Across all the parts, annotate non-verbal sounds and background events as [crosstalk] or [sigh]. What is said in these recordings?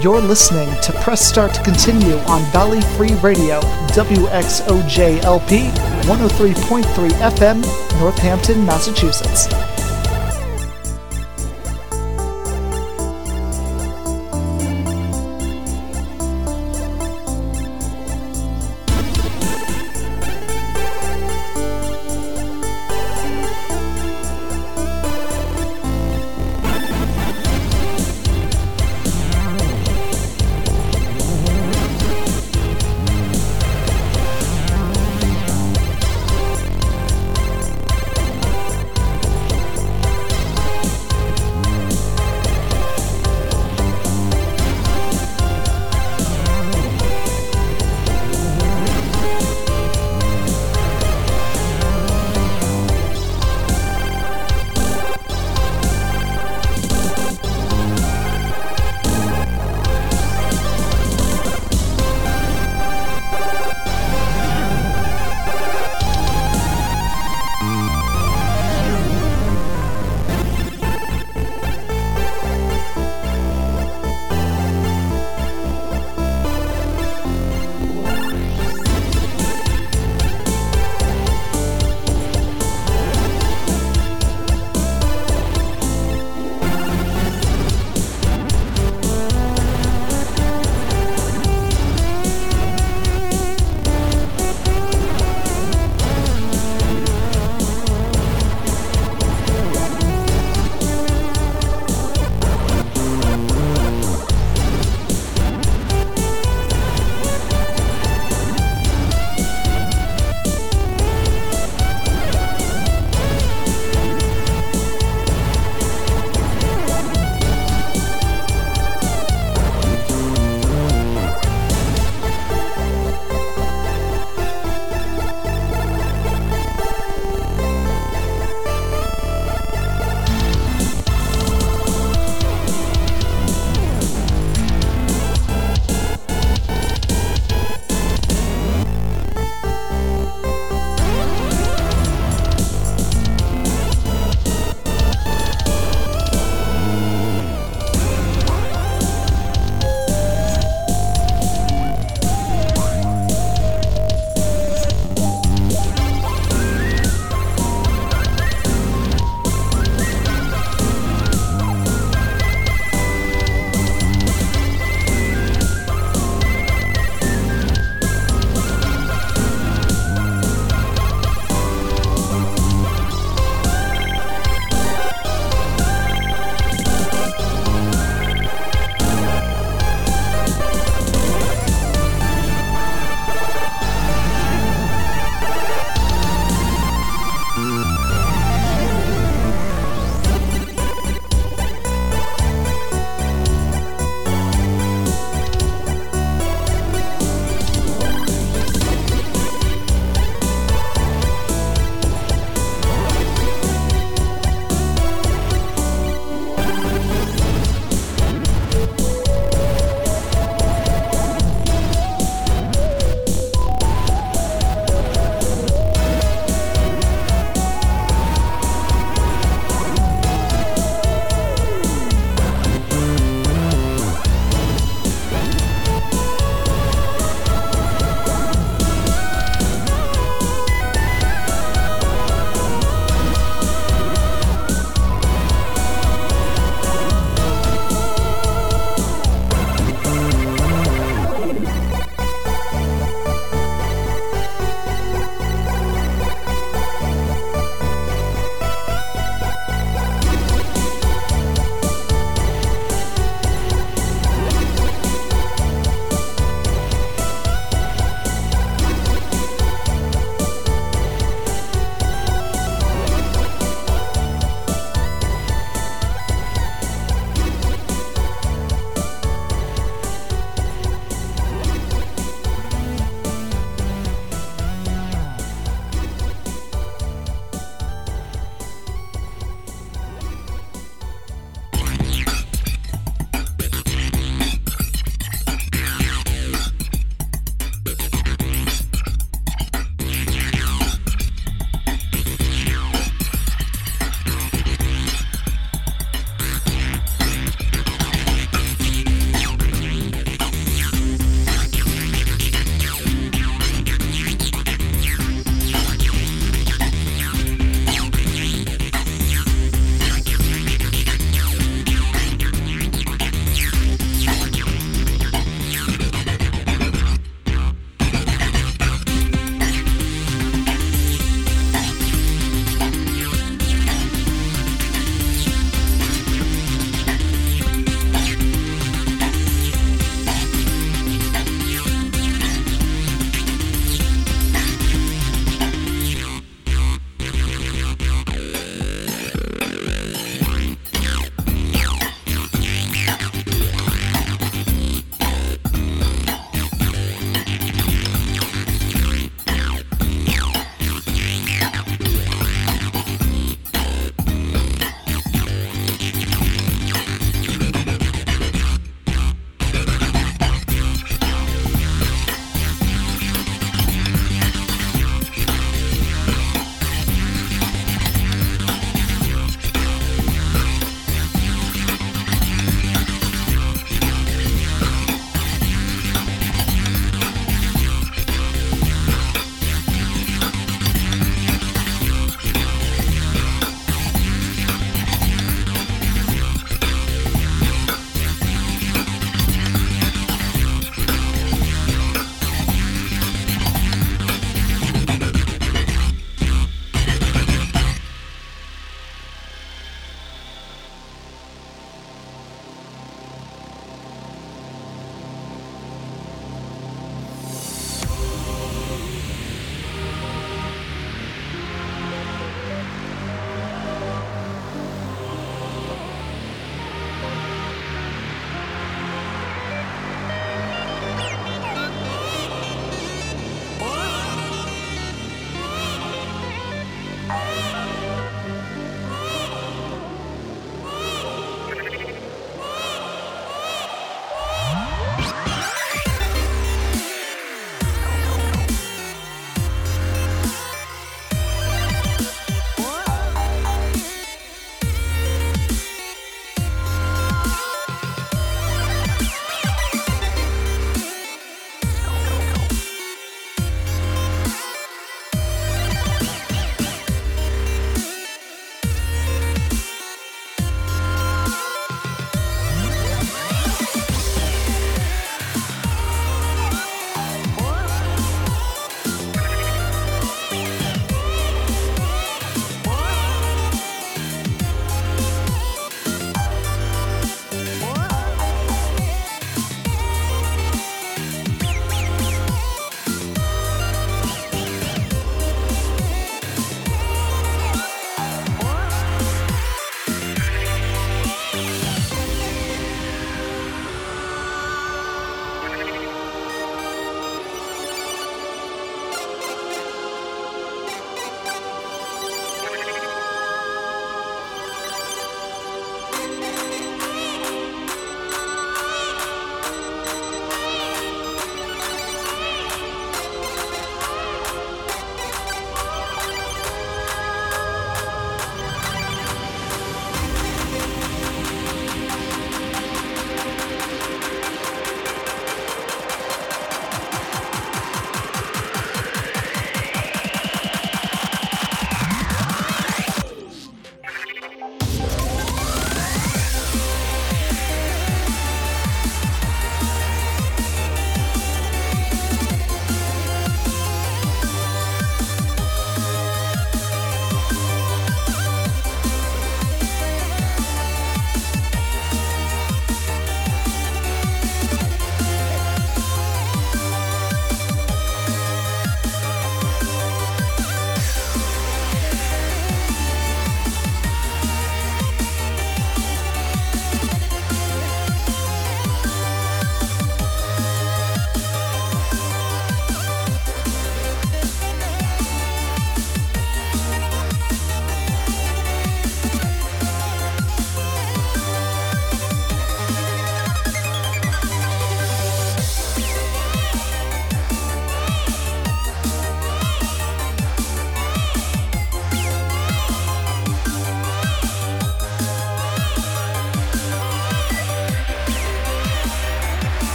You're listening to Press Start to Continue on Valley Free Radio, WXOJLP 103.3 FM, Northampton, Massachusetts.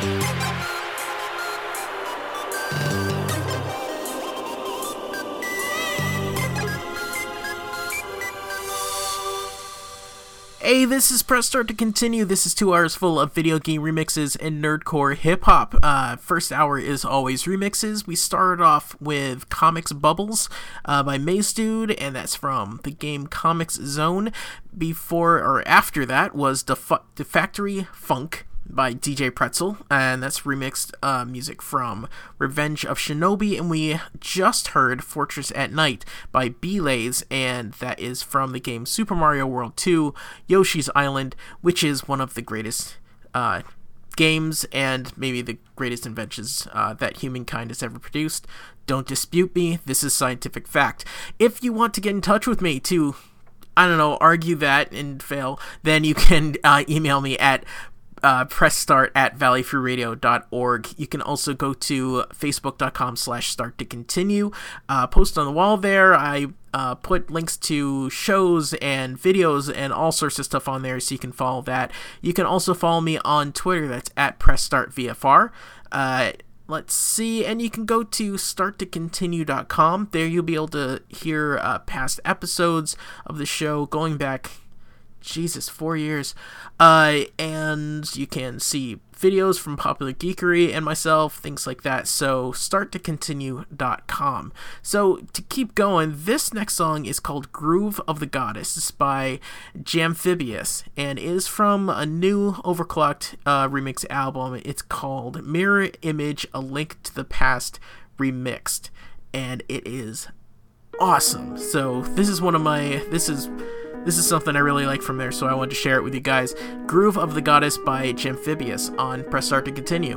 Hey, this is Press Start to continue. This is two hours full of video game remixes and nerdcore hip hop. Uh, first hour is always remixes. We started off with Comics Bubbles uh, by Mazedude, and that's from the game Comix Zone. Before or after that was the Def- Factory Funk by DJ Pretzel, and that's remixed uh, music from Revenge of Shinobi, and we just heard Fortress at Night by Belays, and that is from the game Super Mario World 2 Yoshi's Island, which is one of the greatest uh, games and maybe the greatest inventions uh, that humankind has ever produced. Don't dispute me, this is scientific fact. If you want to get in touch with me to I don't know, argue that and fail, then you can uh, email me at uh, press start at valleyfreeradio.org. You can also go to facebook.com slash start to continue. Uh, post on the wall there. I uh, put links to shows and videos and all sorts of stuff on there so you can follow that. You can also follow me on Twitter. That's at press start VFR. Uh, let's see and you can go to starttocontinue.com there you'll be able to hear uh, past episodes of the show going back Jesus, four years. Uh, and you can see videos from Popular Geekery and myself, things like that. So, starttocontinue.com. So, to keep going, this next song is called Groove of the Goddess. It's by Jamphibious and is from a new Overclocked uh, remix album. It's called Mirror Image A Link to the Past Remixed. And it is awesome. So, this is one of my. This is this is something I really like from there, so I wanted to share it with you guys. Groove of the Goddess by Jamphibious on Press Start to Continue.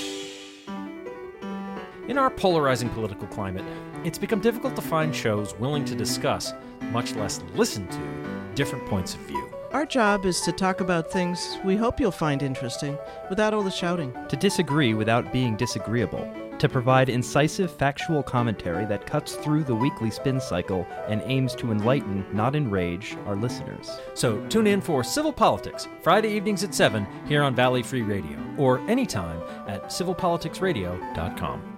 In our polarizing political climate, it's become difficult to find shows willing to discuss, much less listen to, different points of view. Our job is to talk about things we hope you'll find interesting without all the shouting. To disagree without being disagreeable. To provide incisive, factual commentary that cuts through the weekly spin cycle and aims to enlighten, not enrage, our listeners. So tune in for Civil Politics, Friday evenings at 7 here on Valley Free Radio, or anytime at civilpoliticsradio.com.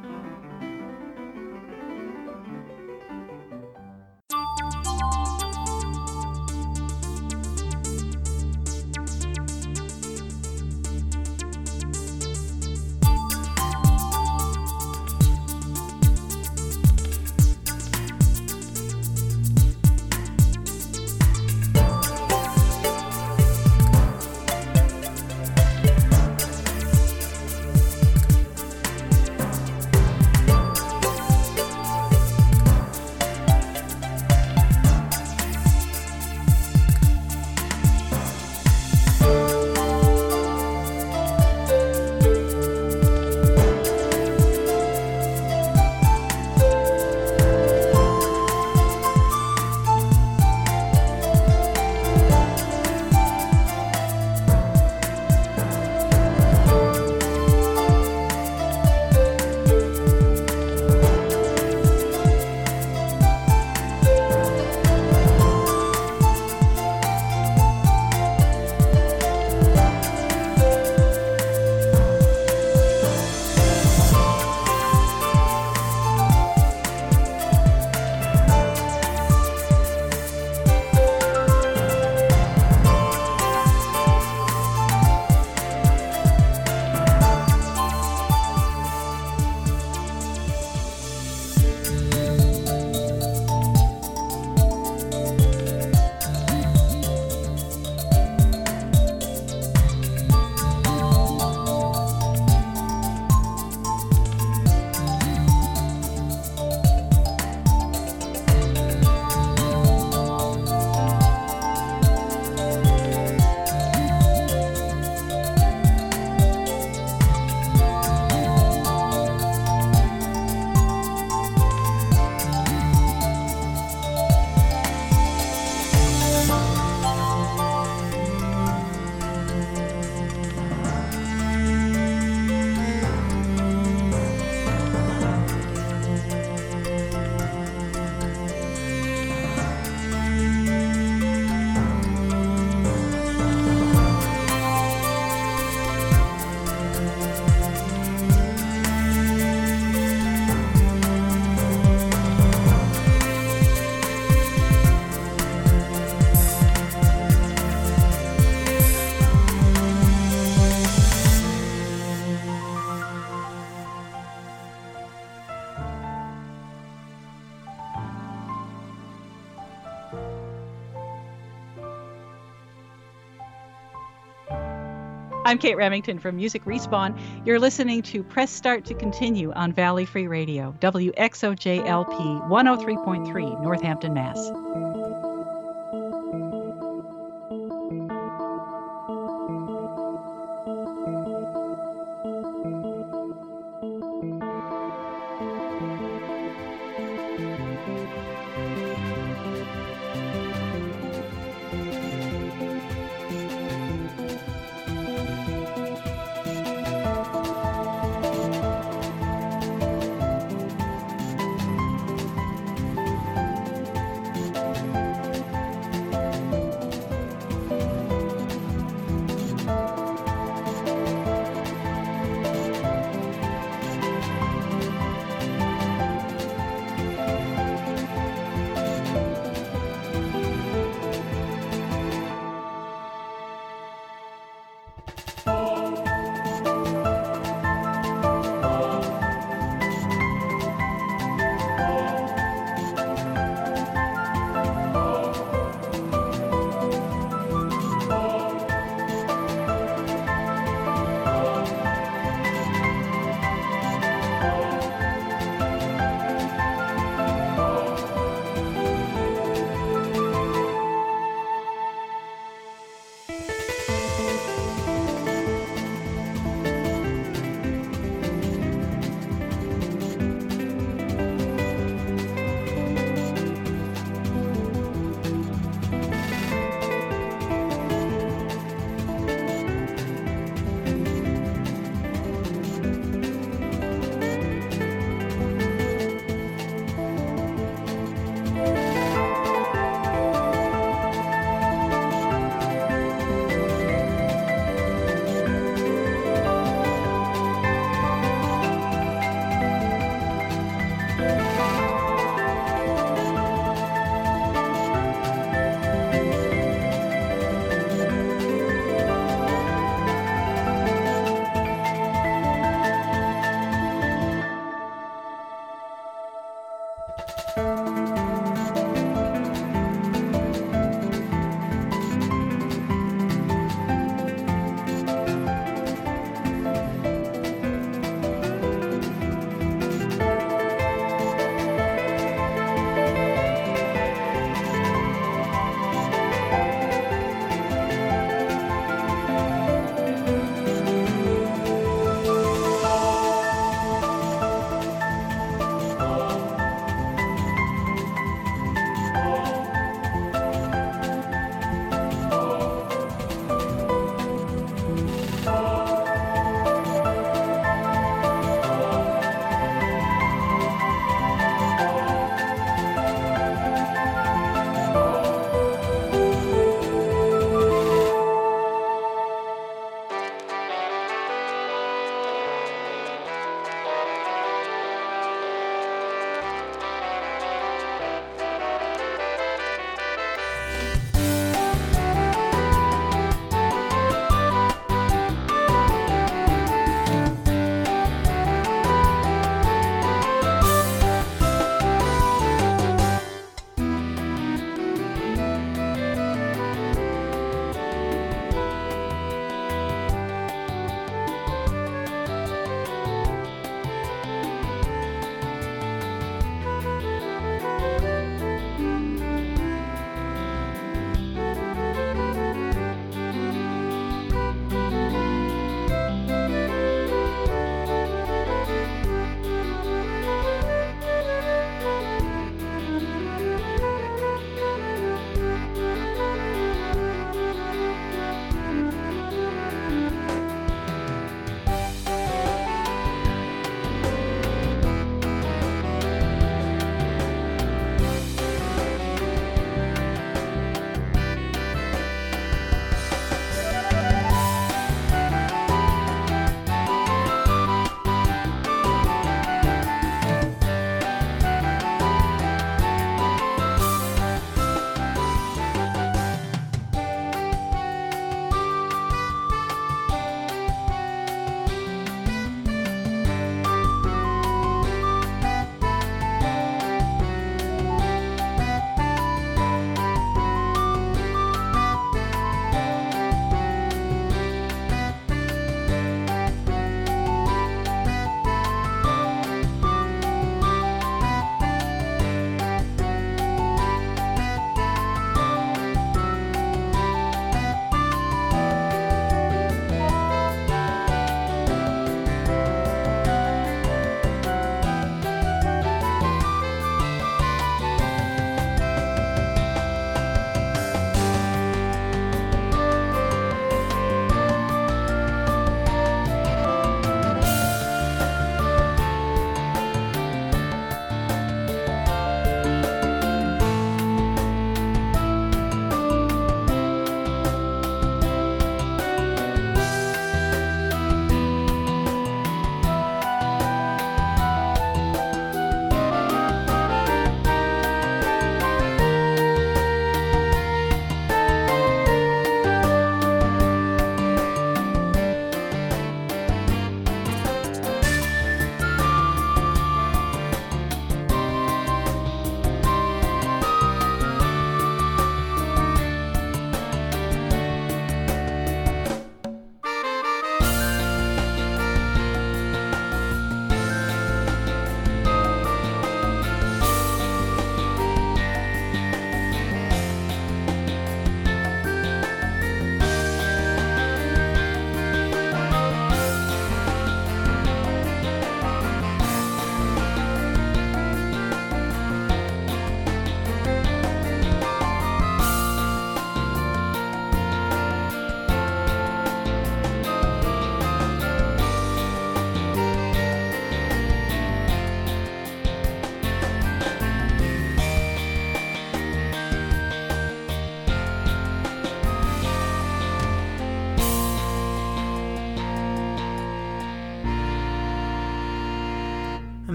I'm Kate Remington from Music Respawn. You're listening to Press Start to Continue on Valley Free Radio, WXOJLP 103.3, Northampton, Mass.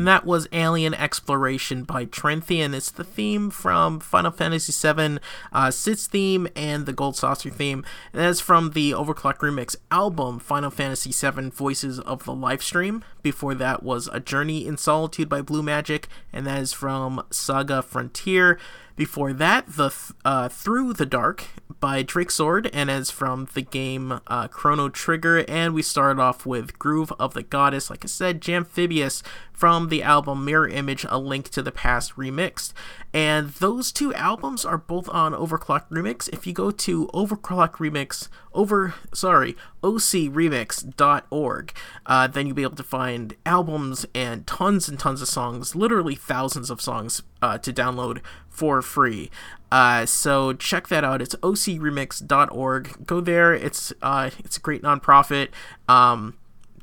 That was Alien Exploration by Trenthian. It's the theme from Final Fantasy VII, uh, theme, and the Gold Saucer theme. And that's from the Overclock Remix album, Final Fantasy VII Voices of the Lifestream. Before that was A Journey in Solitude by Blue Magic, and that is from Saga Frontier. Before that, the uh, Through the Dark by Drake Sword, and as from the game uh, Chrono Trigger. And we started off with Groove of the Goddess, like I said, Jamphibious from the album Mirror Image, A Link to the Past remixed. And those two albums are both on Overclock Remix. If you go to Overclock Remix, over, sorry, ocremix.org, uh, then you'll be able to find albums and tons and tons of songs, literally thousands of songs uh, to download for free. Uh, so check that out. It's ocremix.org. Go there. It's uh, it's a great nonprofit. Um,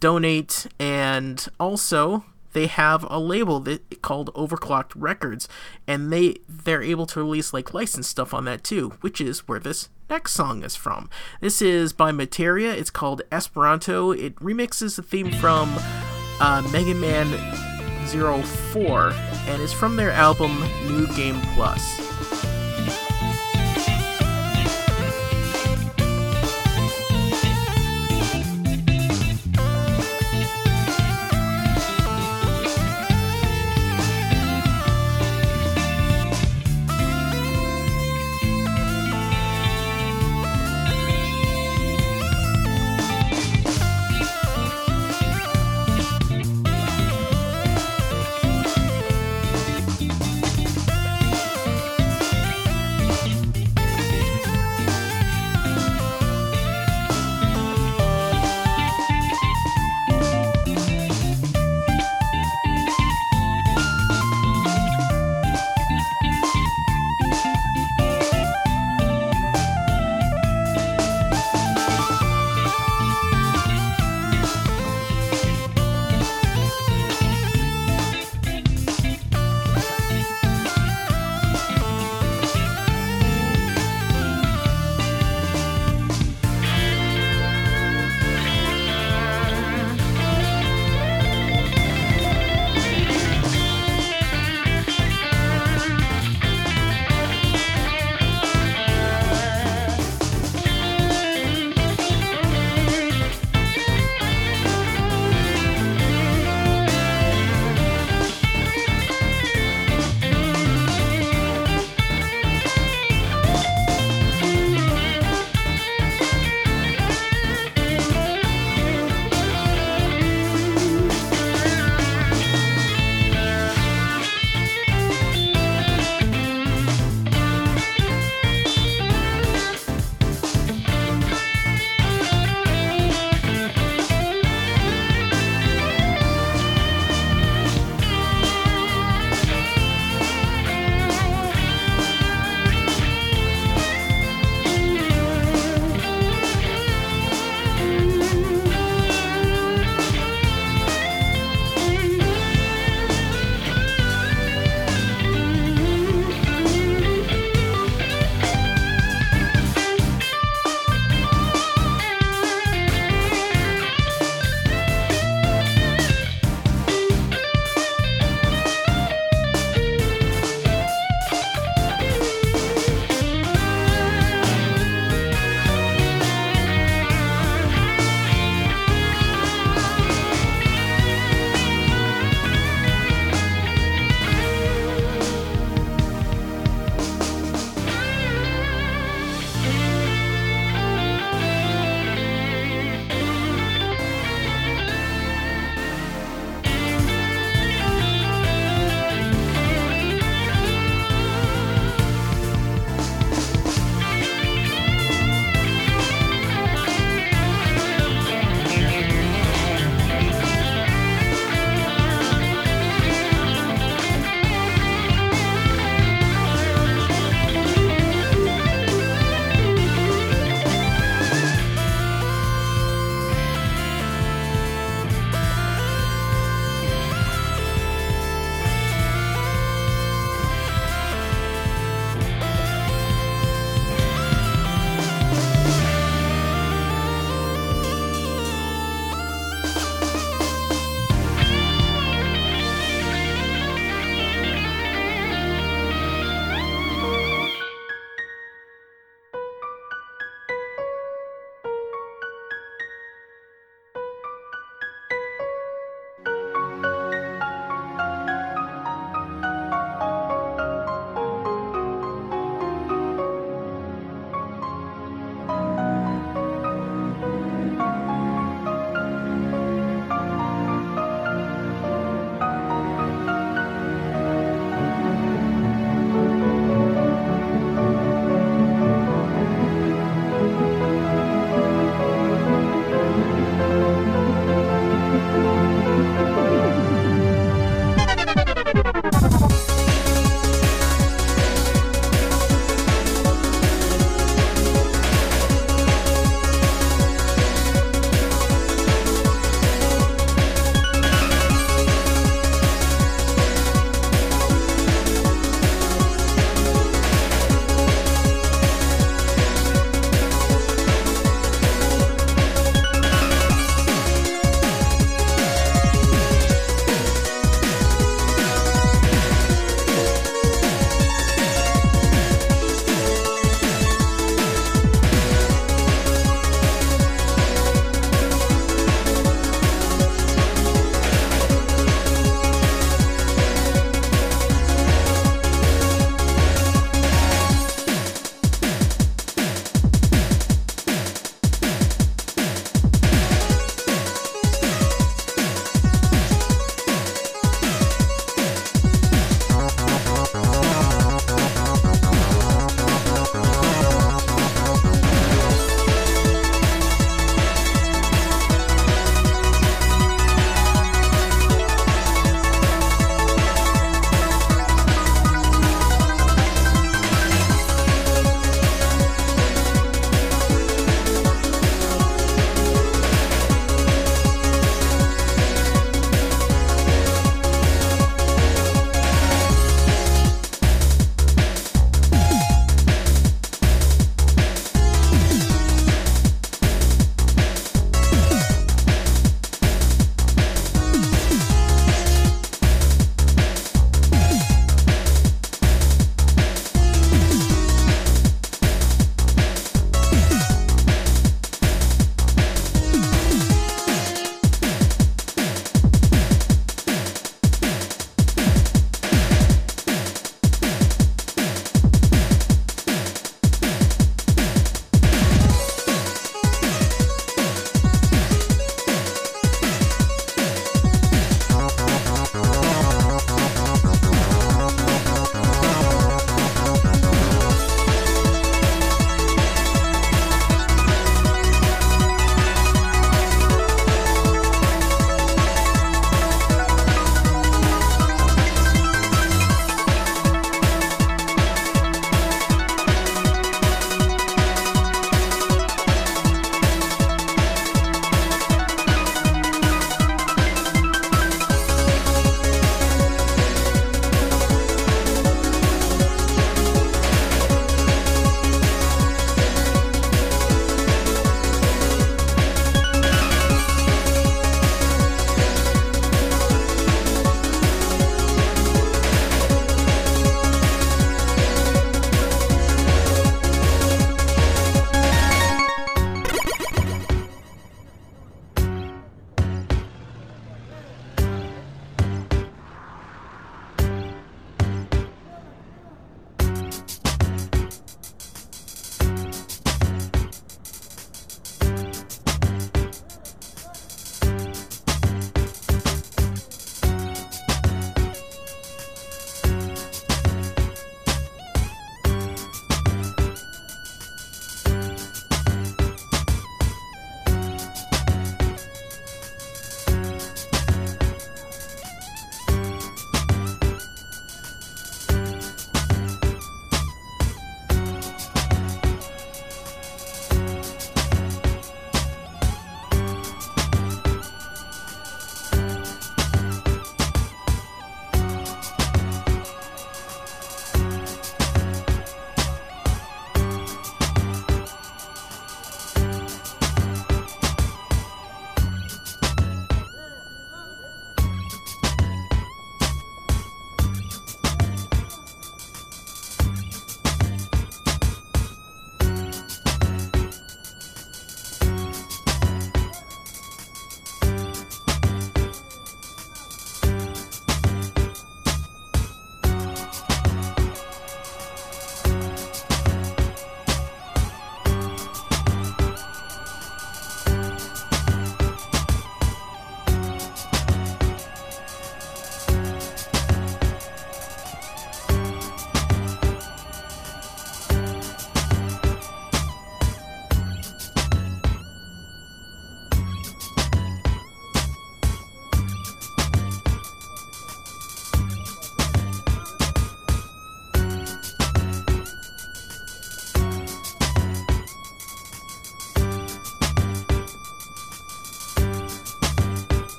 donate and also they have a label that called Overclocked Records, and they they're able to release like licensed stuff on that too, which is where this next song is from. This is by Materia. It's called Esperanto. It remixes the theme from uh, Mega Man 04 and is from their album New Game Plus.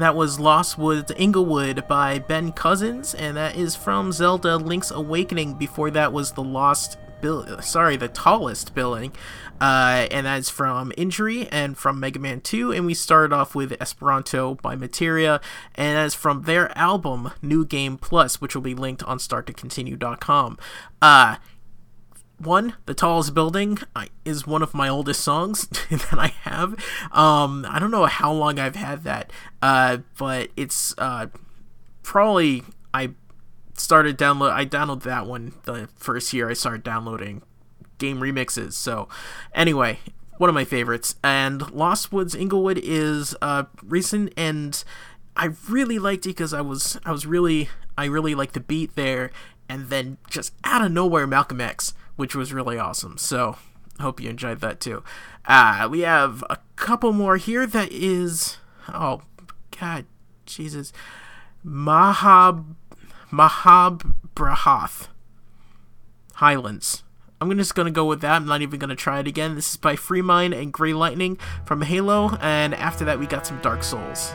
That was Lost Woods Inglewood by Ben Cousins, and that is from Zelda Link's Awakening. Before that was the Lost Bill, sorry, the tallest billing, uh, and that's from Injury and from Mega Man 2. And we started off with Esperanto by Materia, and that's from their album New Game Plus, which will be linked on starttocontinue.com. Uh, one, the tallest building is one of my oldest songs [laughs] that I have. Um, I don't know how long I've had that, uh, but it's uh, probably I started download. I downloaded that one the first year I started downloading game remixes. So, anyway, one of my favorites. And Lost Woods Inglewood is uh, recent, and I really liked it because I was I was really I really liked the beat there, and then just out of nowhere, Malcolm X which was really awesome. So, hope you enjoyed that too. Uh, we have a couple more here that is oh god Jesus Mahab Mahab Brahath Highlands. I'm just gonna go with that. I'm not even gonna try it again. This is by Freemind and Grey Lightning from Halo, and after that we got some Dark Souls.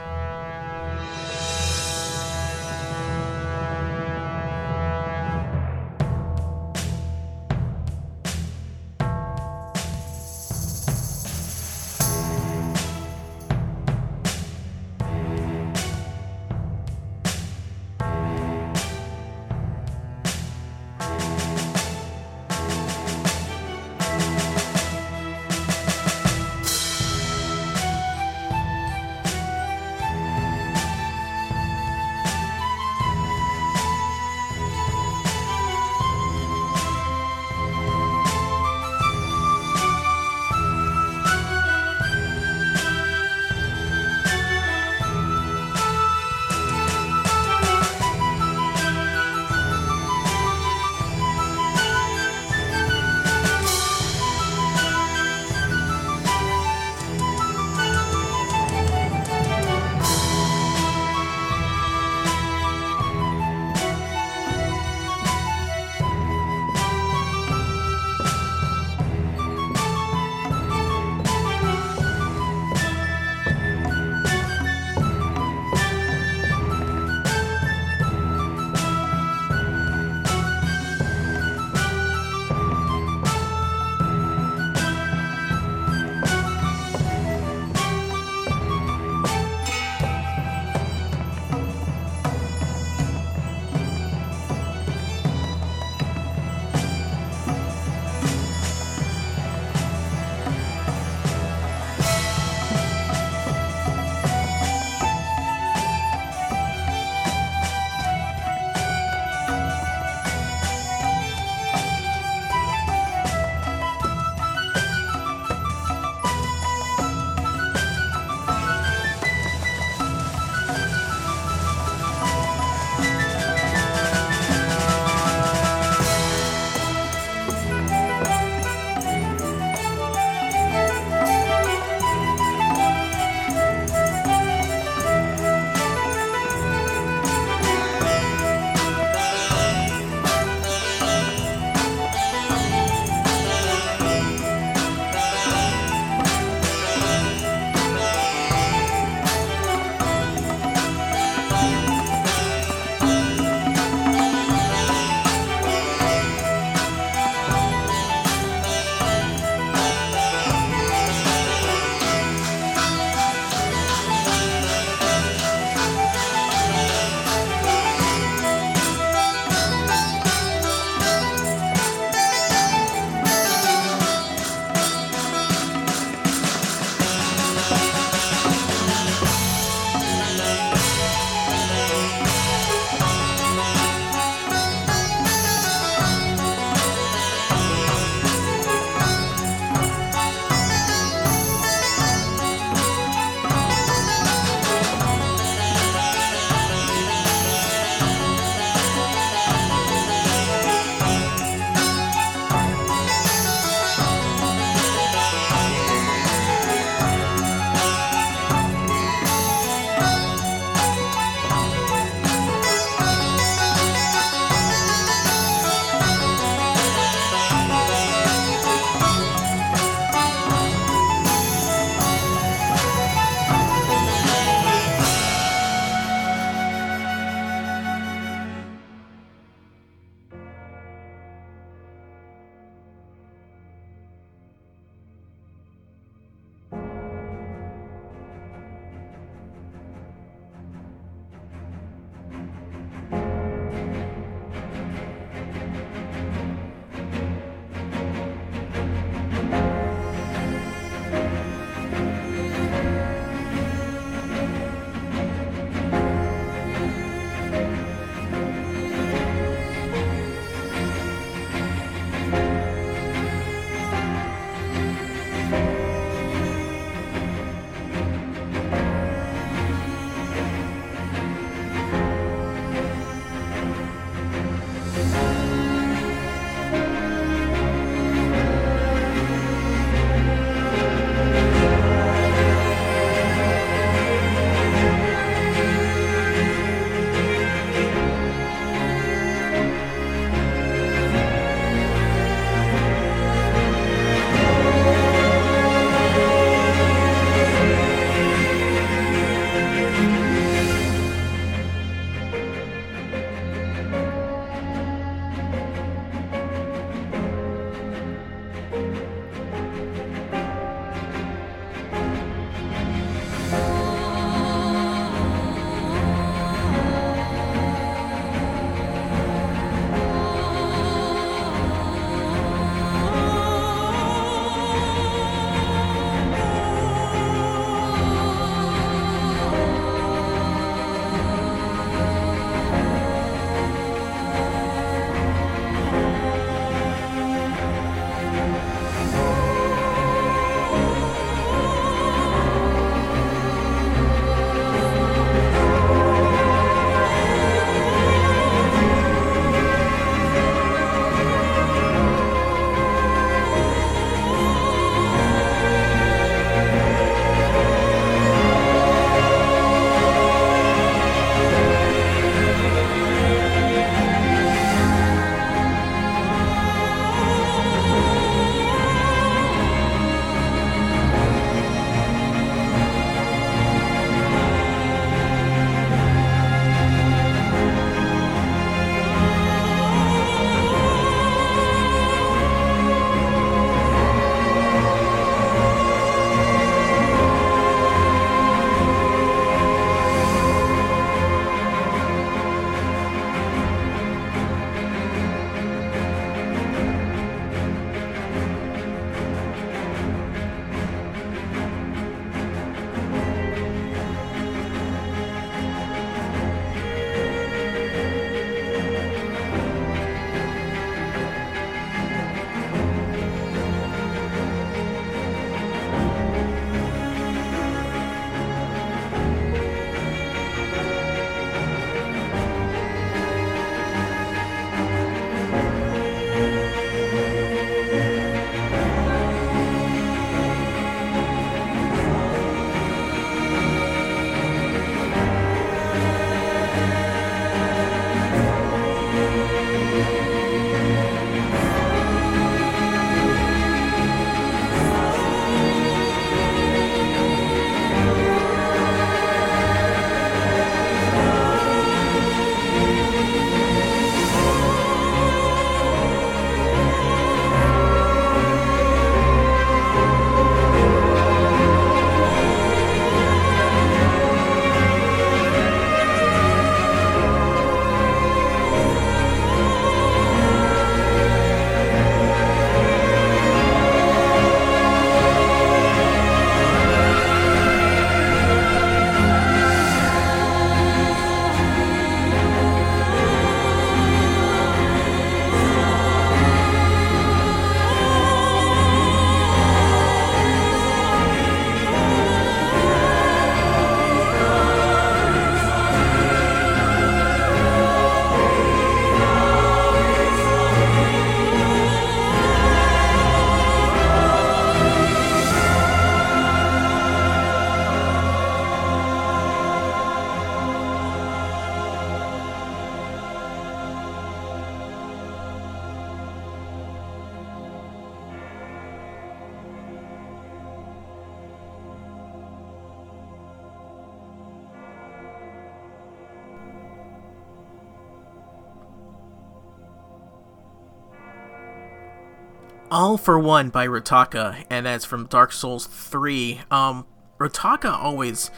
All for One by Roetaka, and that's from Dark Souls 3. Um, Roetaka always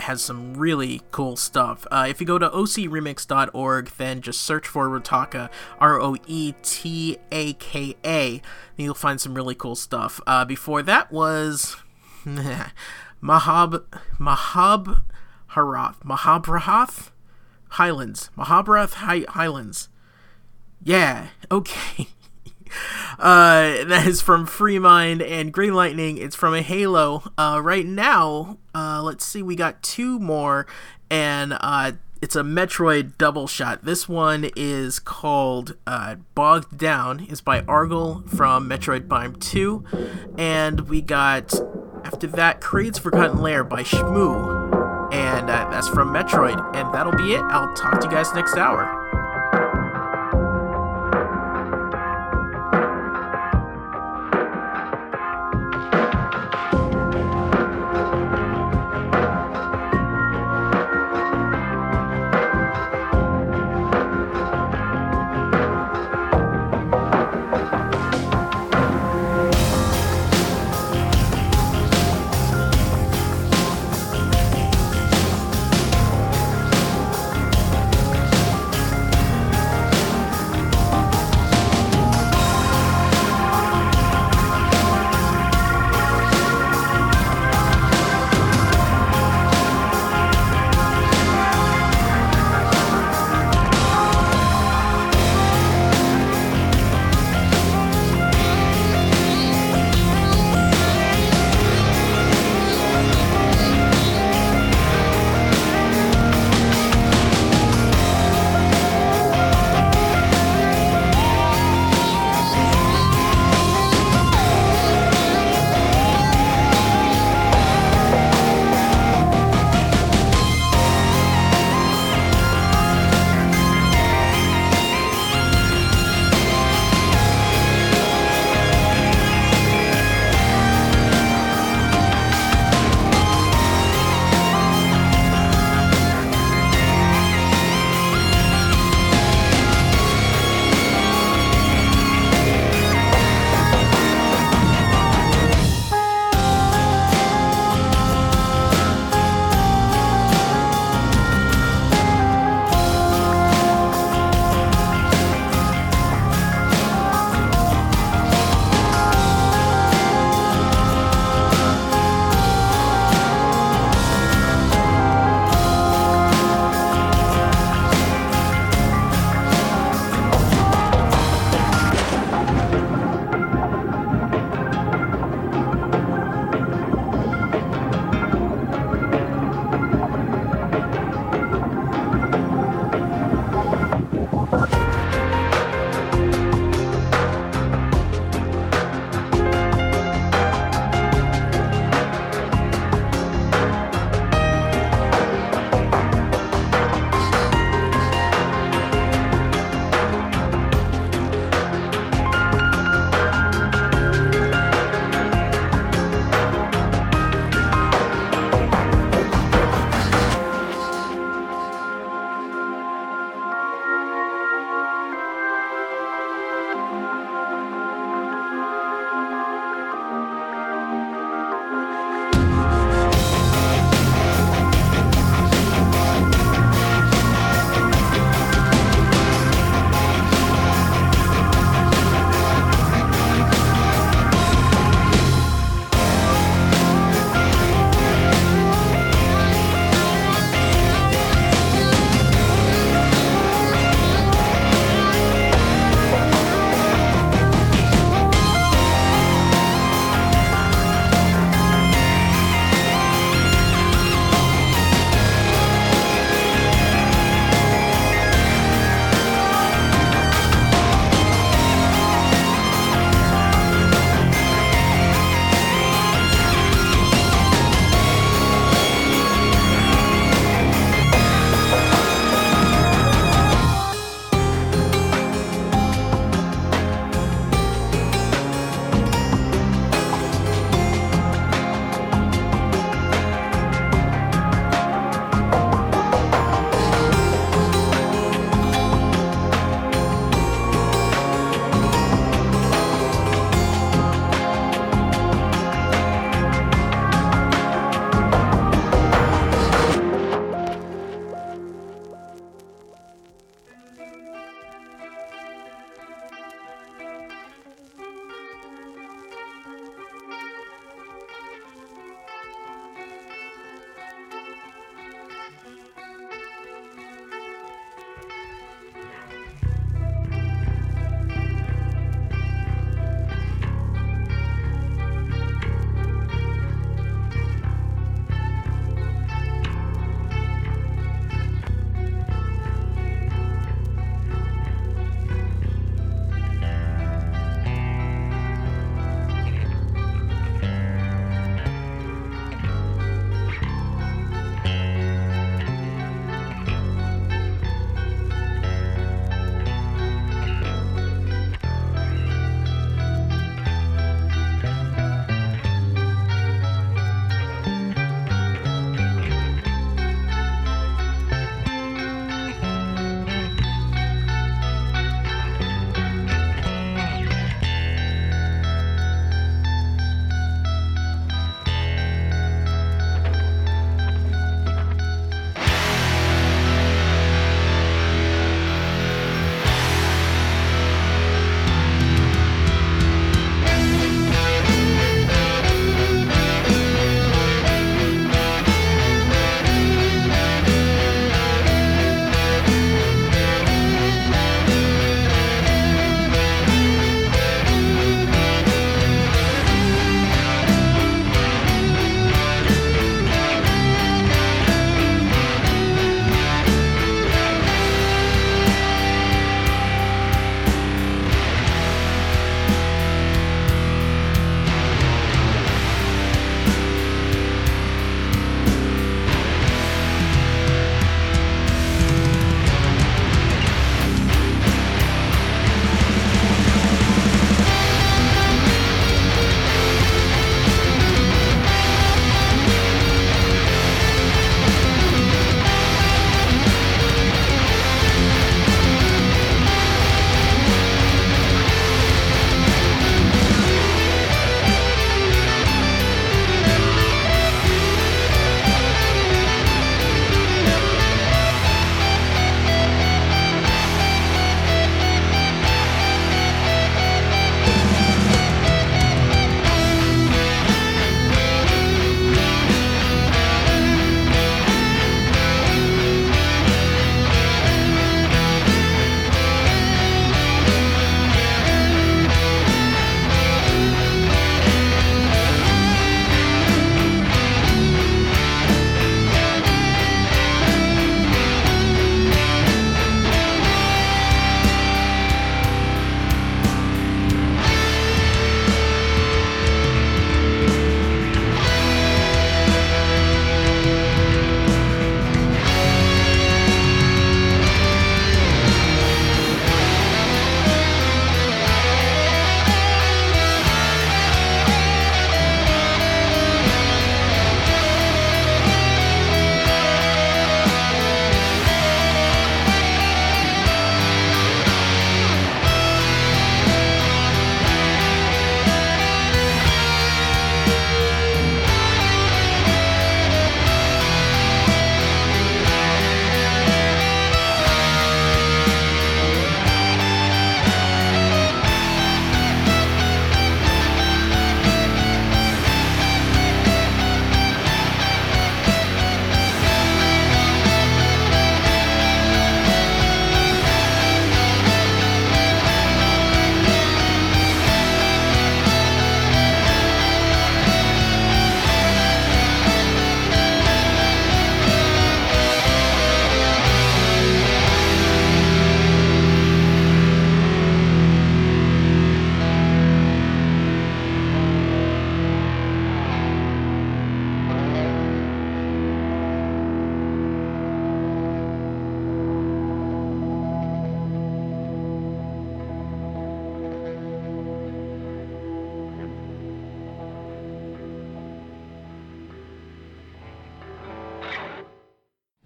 has some really cool stuff. Uh, if you go to ocremix.org, then just search for Roetaka, R O E T A K A, and you'll find some really cool stuff. Uh, before that was [laughs] Mahab Mahab Harath Mahabrahath Highlands Mahabarath Hi- Highlands. Yeah, okay. [laughs] Uh, that is from Free Mind and Green Lightning. It's from a Halo. Uh, right now, uh, let's see, we got two more, and uh, it's a Metroid double shot. This one is called uh, Bogged Down. is by Argyle from Metroid Prime 2, and we got after that Kraid's Forgotten Lair by Shmoo, and uh, that's from Metroid. And that'll be it. I'll talk to you guys next hour.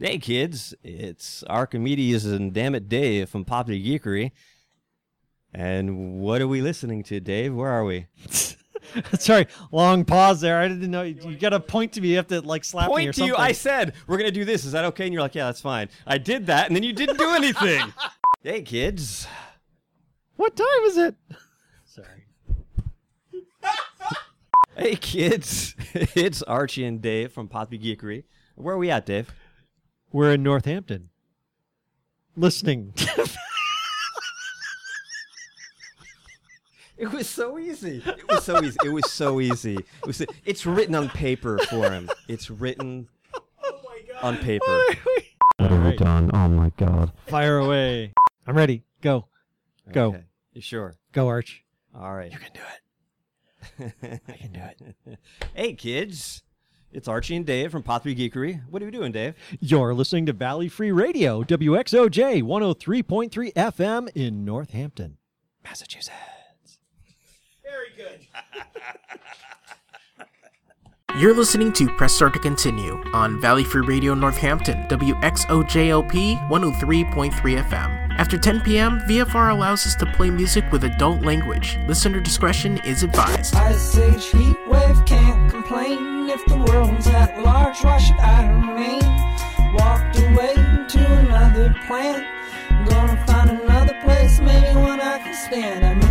Hey kids, it's Archimedes and Damn It Dave from Poppy Geekery. And what are we listening to, Dave? Where are we? [laughs] Sorry, long pause there. I didn't know you, you got to point to me. You have to like slap me or Point to something. you. I said we're gonna do this. Is that okay? And you're like, yeah, that's fine. I did that, and then you didn't do [laughs] anything. hey kids, what time is it? Sorry. [laughs] hey kids, it's Archie and Dave from Poppy Geekery. Where are we at, Dave? We're in Northampton. Listening. [laughs] It was so easy. It was so easy. It was so easy. It was. It's written on paper for him. It's written on paper. What have we done? Oh my god. Fire away. I'm ready. Go. Go. Okay. You sure? Go, Arch. All right. You can do it. [laughs] I can do it. hey kids, it's Archie and Dave from Poppy Geekery. What are we doing, Dave? You're listening to Valley Free Radio, WXOJ 103.3 FM in Northampton, Massachusetts. Very good. [laughs] You're listening to Press Start to Continue on Valley Free Radio Northampton, WXOJLP 103.3 FM. After 10 p.m., VFR allows us to play music with adult language. Listener discretion is advised. Ice Age heat wave can't complain. If the world's at large, why should I remain? Walked away to another planet. Gonna find another place, maybe one I can stand. I move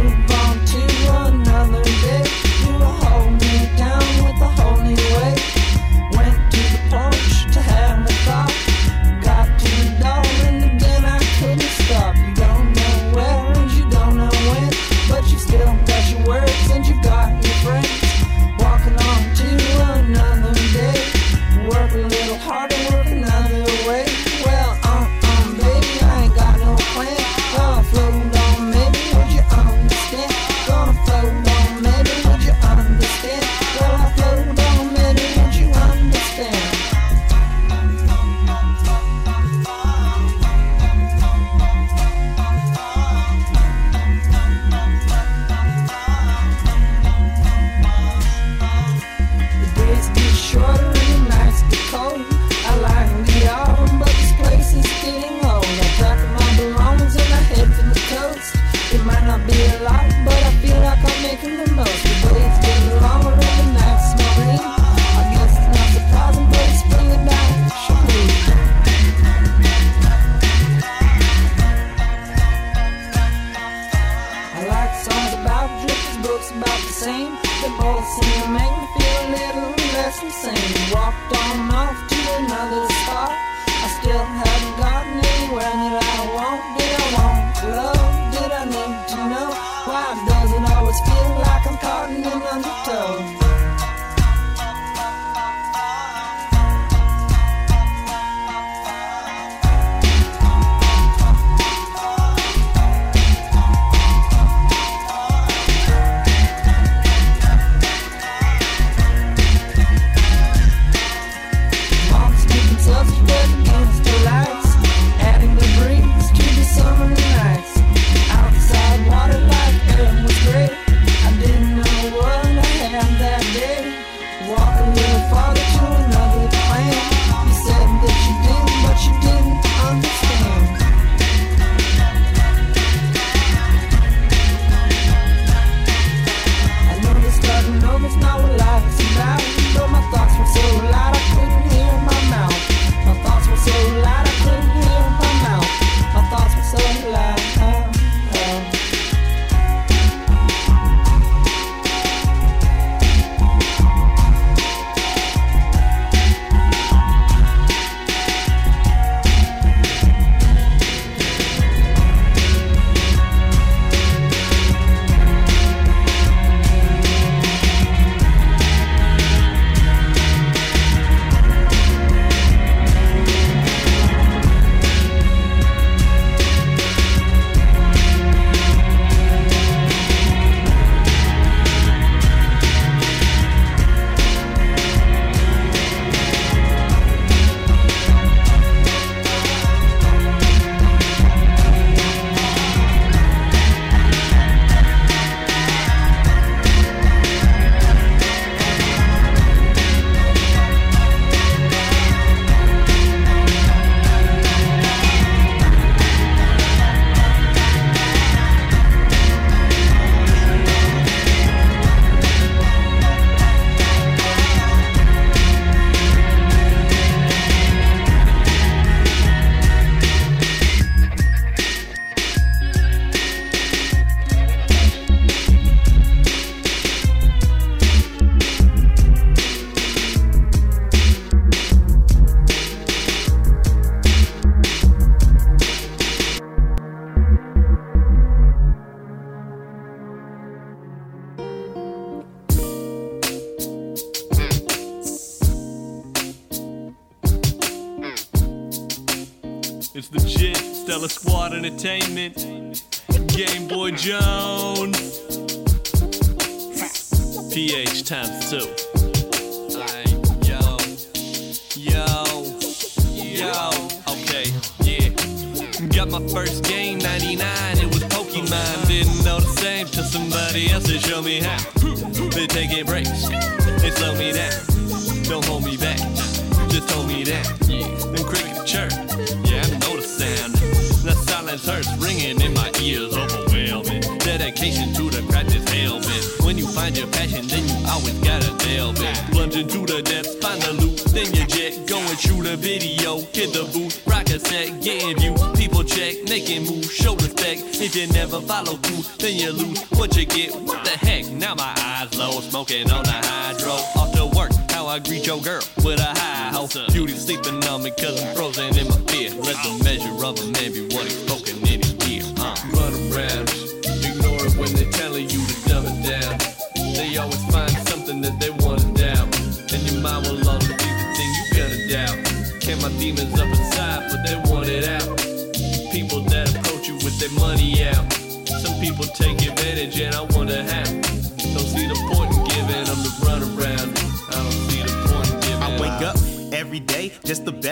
they both seem Make me feel a little less insane Walked on off to another spot I still haven't gotten anywhere that I want Did I want love? Did I need to know? Why does it always feel like I'm caught in an undertow?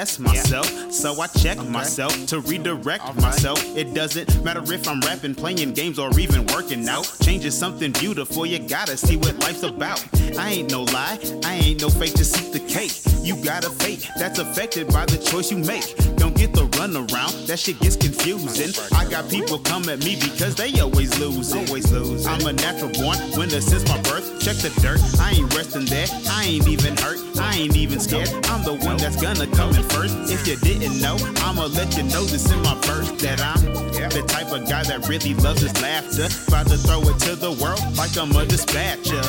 Just the best myself. So I check myself to redirect myself. It doesn't matter if I'm rapping, playing games, or even working out. Change is something beautiful, you gotta see what life's about. I ain't no lie, I ain't no fake to seek the cake. You got a fate that's affected by the choice you make. Don't get the run around, that shit gets confusing. I got people come at me because they always lose. Always lose. I'm a natural born winner since my birth. Check the dirt, I ain't resting there. I ain't even hurt, I ain't even scared. I'm the one that's gonna come in first. If you didn't know, I'ma let you know this in my verse that I'm the type of guy that really loves his laughter. About to throw it to the world like I'm a dispatcher.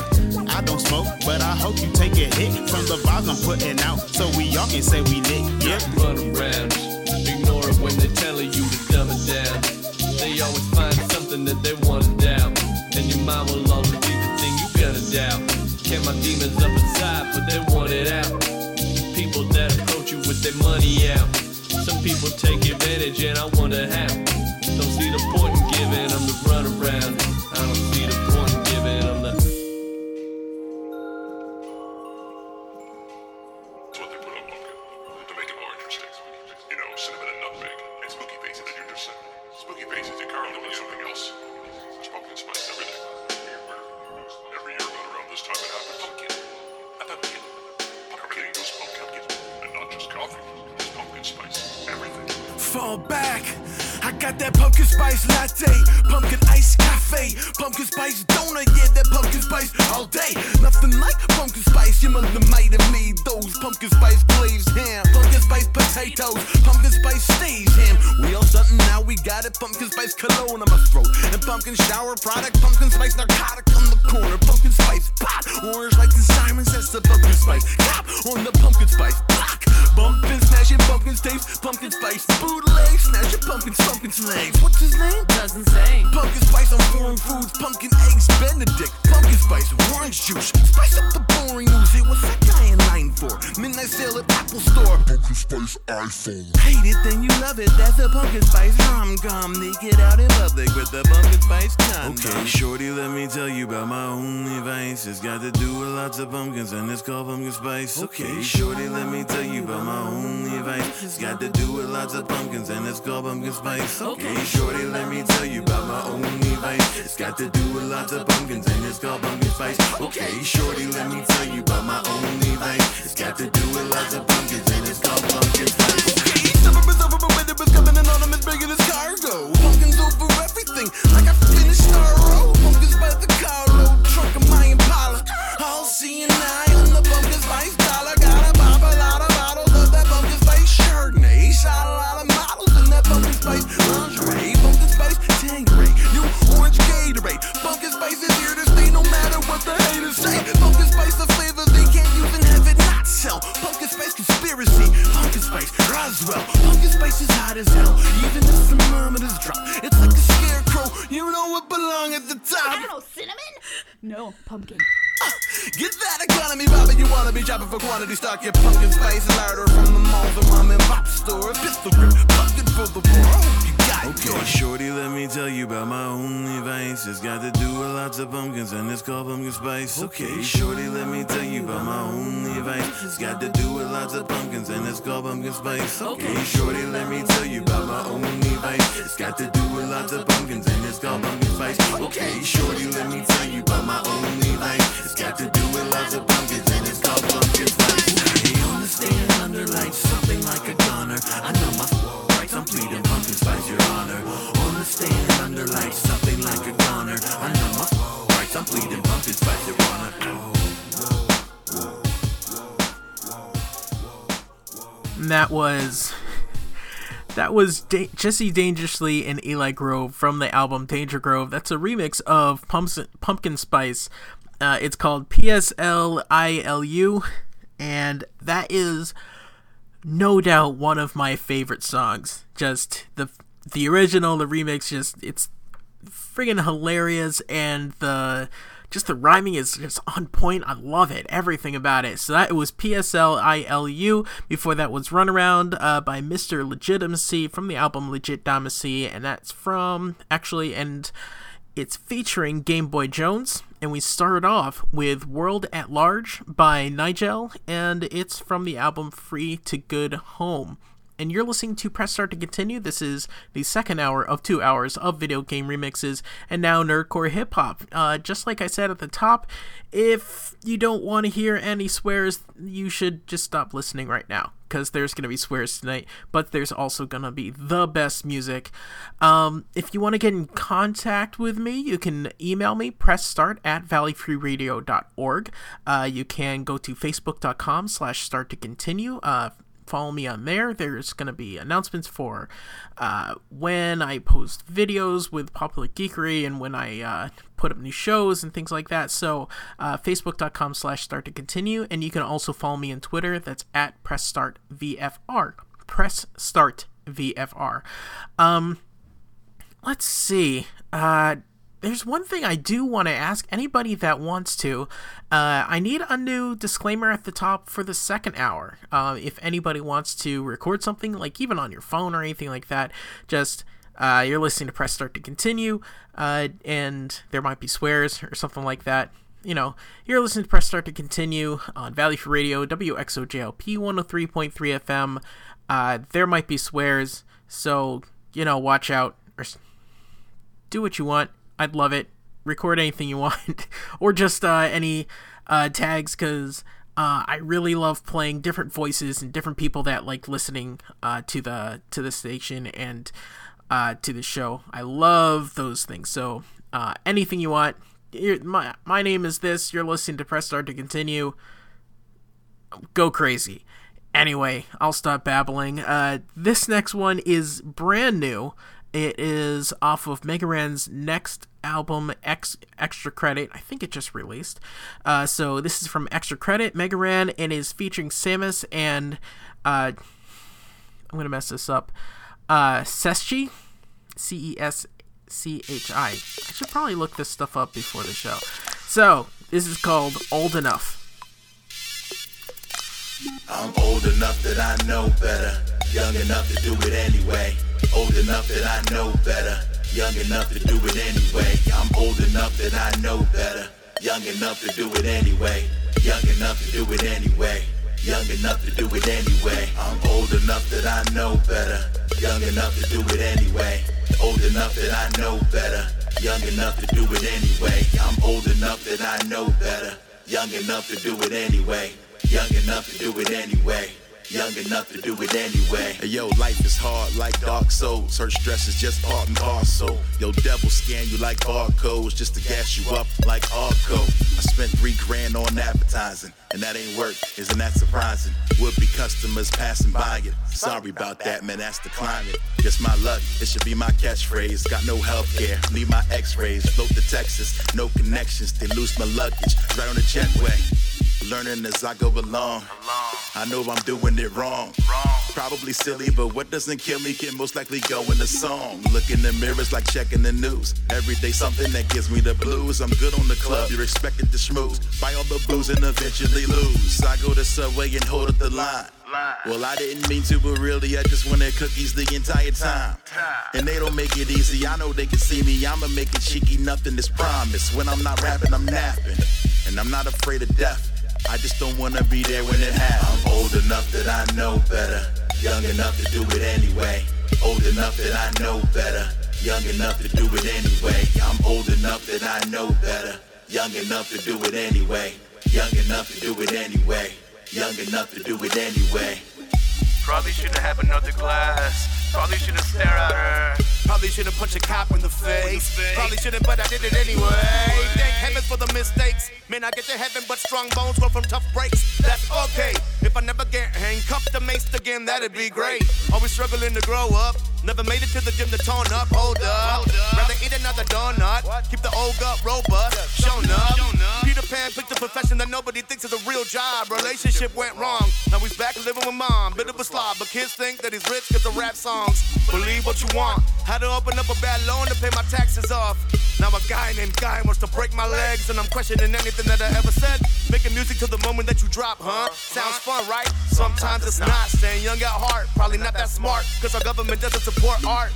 I don't smoke, but I hope you take a hit from the vibes I'm putting out, so we all can say we lit. Yeah. Run around, ignore it when they're telling you to dumb it down. They always find something that they want to doubt. And your mind will always be the thing you gonna doubt. Can my demons up their money out. Some people take advantage and I wonder how. Naked out in public with the pumpkin spice condom. Okay, shorty, let me tell you about my only vice. It's got to do with lots of pumpkins and it's called pumpkin spice. Okay, shorty, let me tell you about my only vice. It's got to do with lots of pumpkins and it's called pumpkin spice. Okay, shorty, let me tell you about my only vice. It's got to do with lots of pumpkins and it's called pumpkin spice. Okay, shorty, let me tell you about my only vice. It's got to do with lots of pumpkins and it's called pumpkin spice. Okay, is over, but winter is coming is bringing its cargo. Pumpkins over everything, like I finished Starro. Pumpkins by the carload, trunk of my Impala. You on the pumpkin spice dollar. Gotta pop a lot of bottles of that. Shot a lot of models in that pumpkin spice Roswell. Pumpkin spice is hot as hell, even the thermometers drop. It's like a scarecrow, you know what belong at the top. I don't know, cinnamon? No, pumpkin. Uh, get that economy bobbing, you wanna be shopping for quantity stock. Your pumpkin spice larder from the malls and mom and pop stores. Pistol grip, Okay, shorty, let me tell you about my only vice. It's got to do with lots of pumpkins and it's called pumpkin spice. Okay, shorty, let me tell you about my only vice. It's got to do with lots of pumpkins and it's called pumpkin spice. Okay, shorty, let me tell you about my only vice. It's got to do with lots of pumpkins and it's called pumpkin spice. Okay, shorty, let me tell you about my only vice. It's got to do with lots of pumpkins and it's called pumpkin spice. Hey, on the stand under lights, something like a Under lights, something like a gunner. I know my I'm. And that was that was da- Jesse Dangerously and Eli Grove from the album Danger Grove. That's a remix of Pumps- Pumpkin Spice. Uh, it's called PSLILU, and that is no doubt one of my favorite songs. Just the the original, the remix, just it's friggin' hilarious, and the just the rhyming is just on point. I love it, everything about it. So that it was PSLILU. Before that was Runaround uh, by Mr. Legitimacy from the album Legitimacy, and that's from actually and it's featuring Game Boy Jones. And we started off with World at Large by Nigel, and it's from the album Free to Good Home. And you're listening to Press Start to Continue. This is the second hour of two hours of video game remixes and now Nerdcore Hip Hop. Uh, just like I said at the top, if you don't want to hear any swears, you should just stop listening right now because there's going to be swears tonight, but there's also going to be the best music. Um, if you want to get in contact with me, you can email me, pressstart at valleyfreeradio.org. Uh, you can go to facebook.com slash start to continue. Uh, follow me on there. There's going to be announcements for uh, when I post videos with Popular Geekery and when I uh, put up new shows and things like that. So, uh, facebook.com slash start to continue. And you can also follow me on Twitter. That's at press start VFR. Press start VFR. Um, let's see. Uh, there's one thing I do want to ask anybody that wants to. Uh, I need a new disclaimer at the top for the second hour. Uh, if anybody wants to record something, like even on your phone or anything like that, just uh, you're listening to Press Start to Continue, uh, and there might be swears or something like that. You know, you're listening to Press Start to Continue on Valley Free Radio, WXOJLP 103.3 FM. Uh, there might be swears, so, you know, watch out or do what you want. I'd love it. Record anything you [laughs] want, or just uh, any uh, tags, because uh, I really love playing different voices and different people that like listening uh, to the to the station and uh, to the show. I love those things. So uh, anything you want. My my name is this. You're listening to Press Start to continue. Go crazy. Anyway, I'll stop babbling. This next one is brand new. It is off of Mega Ran's next album, X Extra Credit. I think it just released. Uh, so this is from Extra Credit, Mega Ran, and is featuring Samus and uh, I'm gonna mess this up. Uh, Ceschi, C E S C H I. I should probably look this stuff up before the show. So this is called Old Enough. I'm old enough that I know better. Young enough to do it anyway. Old enough that I know better. Young enough to do it anyway. I'm old enough that I know better. Young enough to do it anyway. Young enough to do it anyway. Young enough to do it anyway. I'm old enough that I know better. Young enough to do it anyway. Old enough that I know better. Young enough to do it anyway. I'm old enough that I know better. Young enough to do it anyway. Young enough to do it anyway. Young enough to do it anyway. Hey, yo, life is hard like dark souls. Her stress is just part and parcel. Yo, devil scan you like barcodes just to gas you up like Arco. I spent three grand on advertising, and that ain't work. Isn't that surprising? Would be customers passing by it. Sorry about that, man, that's the climate. Just my luck, it should be my catchphrase. Got no health care, need my x rays. Float to Texas, no connections. They lose my luggage, right on the jetway. Learning as I go along. I know I'm doing it wrong. Probably silly, but what doesn't kill me can most likely go in the song. Look in the mirrors like checking the news. Every day something that gives me the blues. I'm good on the club, you're expected to schmooze. Buy all the booze and eventually lose. I go to Subway and hold up the line. Well, I didn't mean to, but really, I just wanted cookies the entire time. And they don't make it easy. I know they can see me. I'ma make it cheeky. Nothing is promised. When I'm not rapping, I'm napping. And I'm not afraid of death. I just don't wanna be there when it happens. I'm old enough that I know better. Young enough to do it anyway. Old enough that I know better. Young enough to do it anyway. I'm old enough that I know better. Young enough to do it anyway. Young enough to do it anyway. Young enough to do it anyway. Probably shouldn't have another glass. Probably shouldn't stare at her. Probably shouldn't punch a cop in the face. Probably shouldn't, but I did it anyway. Thank heaven for the mistakes. Man, I get to heaven, but strong bones grow from tough breaks. That's okay. If I never get handcuffed or maced again, that'd be great. Always struggling to grow up. Never made it to the gym to tone up. Hold up. Rather eat another donut. Keep the old gut robust. Shown up. Peter Pan picked a profession that nobody thinks is a real job. Relationship went wrong. Now he's back living with mom. Bit of a but kids think that he's rich because of rap songs. Believe what you want. Had to open up a bad loan to pay my taxes off. Now a guy named Guy wants to break my legs, and I'm questioning anything that I ever said. Making music till the moment that you drop, huh? Sounds fun, right? Sometimes it's not. Staying young at heart, probably not that smart, cause our government doesn't support art.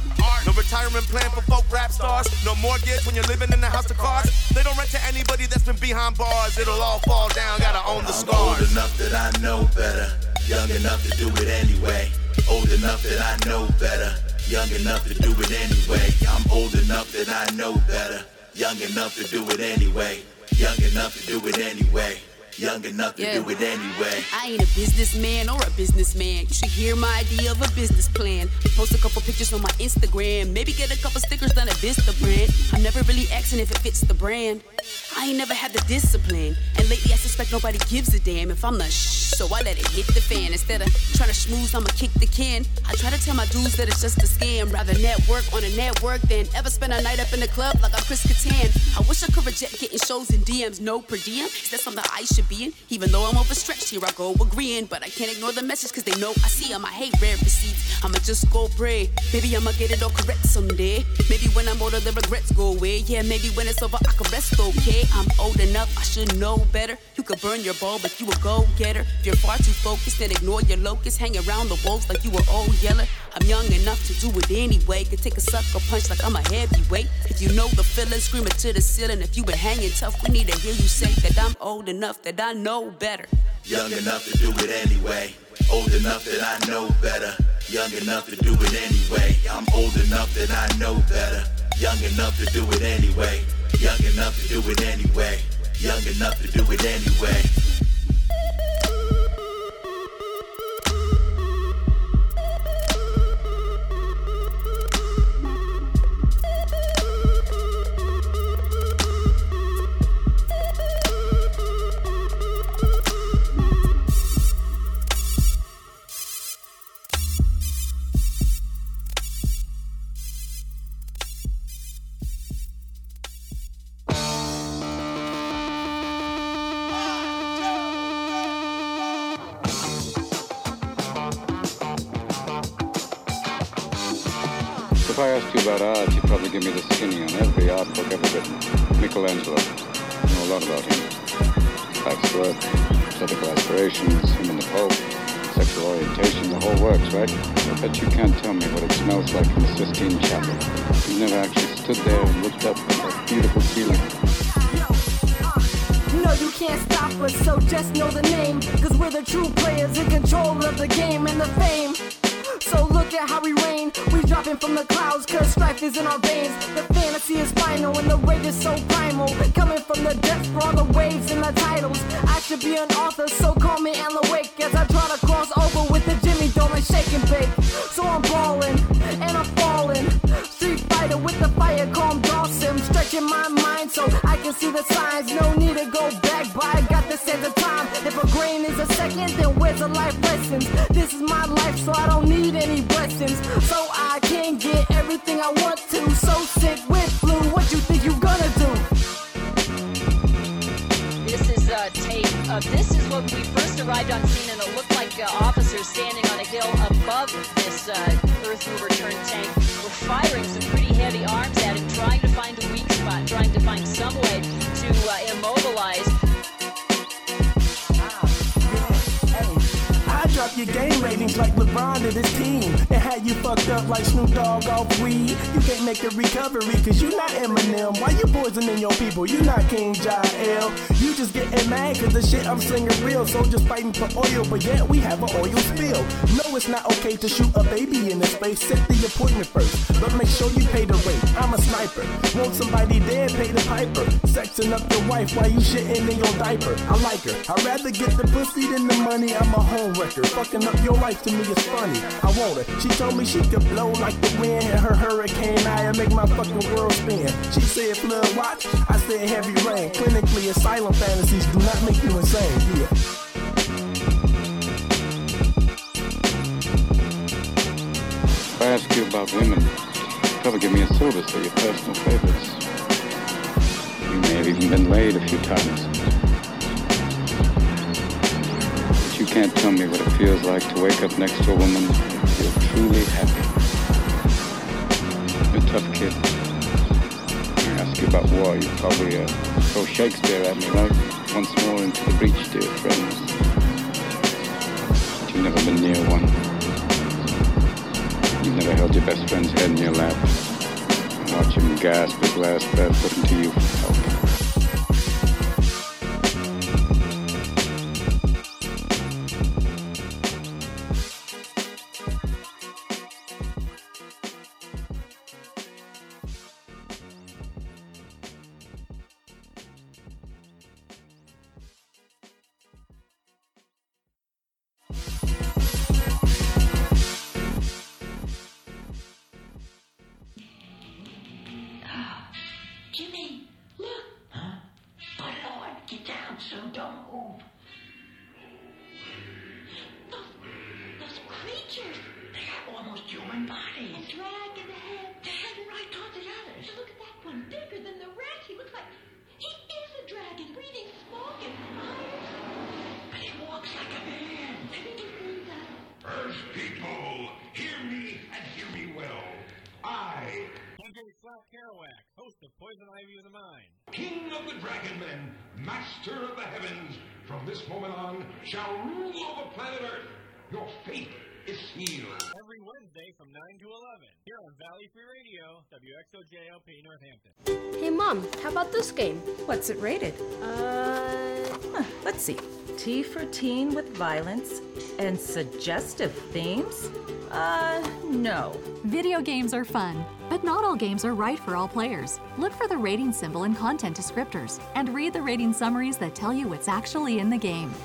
No retirement plan for folk rap stars. No mortgage when you're living in a house of cards. They don't rent to anybody that's been behind bars. It'll all fall down, gotta own the I'm scars. old enough that I know better. Young enough to do it anyway. Old enough that I know better. Young enough to do it anyway. I'm old enough that I know better. Young enough to do it anyway. Young enough to do it anyway. Young enough to Yeah. do it anyway. I ain't a businessman or a businessman. You should hear my idea of a business plan. Post a couple pictures on my Instagram. Maybe get a couple stickers done at Vista brand. I'm never really asking if it fits the brand. I ain't never had the discipline. And lately I suspect nobody gives a damn if I'm the shh. So I let it hit the fan. Instead of trying to schmooze, I'ma kick the can. I try to tell my dudes that it's just a scam. Rather network on a network than ever spend a night up in the club like I'm Chris Kattan. I wish I could reject getting shows and DMs. No per diem. Is that something I should be in? Even though I'm overstretched, here I go agreeing. But I can't ignore the message cause they know I see 'em. I hate rare receipts. I'ma just go pray. Maybe I'ma get it all correct someday. Maybe when I'm older, the regrets go away. Yeah, maybe when it's over, I can rest okay. I'm old enough, I should know better. You could burn your ball, but you a go getter. If you're far too focused, then ignore your locust. Hang around the walls like you were old yeller. I'm young enough to do it anyway. Could take a sucker punch like I'm a heavyweight. If you know the feeling, scream it to the ceiling. If you been hanging tough, we need to hear you say that I'm old enough, that I know better. Young enough to do it anyway. Old enough that I know better. Young enough to do it anyway. I'm old enough that I know better. Young enough to do it anyway. Young enough to do it anyway. Young enough to do it anyway. About art, you'd probably give me the skinny on every art book ever written. Michelangelo. You know a lot about him. Life's work, political aspirations, him and the Pope, sexual orientation, the whole works, right? I bet you can't tell me what it smells like in the Sistine Chapel. You've never actually stood there and looked up at that beautiful ceiling. No, you can't stop us, so just know the name. Cause we're the true players in control of the game and the fame. So look at how we reign. We dropping from the clouds, cause strife is in our veins. The fantasy is final and the rage is so primal. Coming from the depths for all the waves and the titles. I should be an author, so call me Alan Wake as I try to cross over with the Jimmy Dolan shake and bake. So I'm balling and I'm falling. Street fighter with the fire, calm Dawson. Stretching my mind so I can see the signs. No need to go back, but I got this at the time. If a second, then where's the life lessons? This is my life, so I don't need any blessings. So I can get everything I want to. So sit with flu. What you think you gonna do? This is uh, tape. Uh, this is when we first arrived on scene, and it looked like uh, officers standing on a hill above this uh, earth mover turn tank were firing some pretty heavy arms at it, trying to find a weak spot, trying to find some way to uh, immobilize. Drop your game ratings like LeBron to this team. And had you fucked up like Snoop Dogg off weed. You can't make a recovery cause you not Eminem. Why you poisoning your people? You not Kim Jong Il. You just getting mad cause the shit I'm singing real. Soldiers fighting for oil, but yet we have an oil spill. No, it's not okay to shoot a baby in the space. Set the appointment first, but make sure you pay the rate. I'm a sniper. Want somebody dead, pay the piper. Sexing up your wife while you shitting in your diaper. I like her. I'd rather get the pussy than the money. I'm a home wrecker. Fucking up your life to me is funny. I want her. She told me she could blow like the wind and her hurricane eye and make my fucking world spin. She said flood watch. I said heavy rain. Clinically, asylum fantasies do not make you insane. Yeah. If I ask you about women, probably give me a syllabus of your personal favorites. You may have even been laid a few times. Can't tell me what it feels like to wake up next to a woman and feel truly happy. You're a tough kid. I ask you about war, you probably uh, throw Shakespeare at me, right? Once more into the breach, dear friends. But you've never been near one. You've never held your best friend's head in your lap and watch him gasp his last breath looking to you planet Earth. Your fate is sealed. Every Wednesday from 9 to 11, here on Valley Free Radio, WXOJLP Northampton. Hey, Mom, how about this game? What's it rated? Uh. Huh, let's see. T for teen with violence and suggestive themes? Uh, no. Video games are fun, but not all games are right for all players. Look for the rating symbol and content descriptors and read the rating summaries that tell you what's actually in the game. [sighs]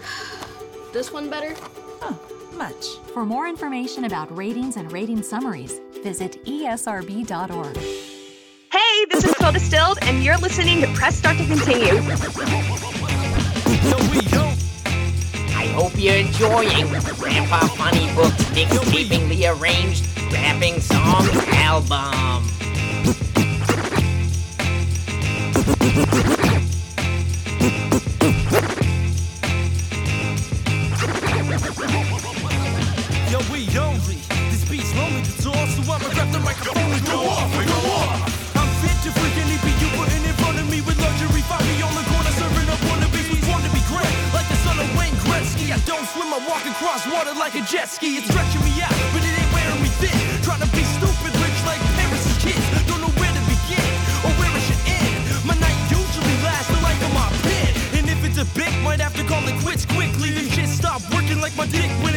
[sighs] [sighs] This one better? Huh, much. For more information about ratings and rating summaries, visit esrb.org. Hey, this is Phil Distilled, and you're listening to Press Start to Continue. I hope you're enjoying Grandpa Funny Book's mixtapingly arranged rapping songs album. Jet ski. It's stretching me out, but it ain't wearing me thin. Trying to be stupid, rich like Paris' kids. Don't know where to begin or where it should end. My night usually lasts the length of my pen. And if it's a bit, might have to call it quits quickly. This shit stop working like my dick when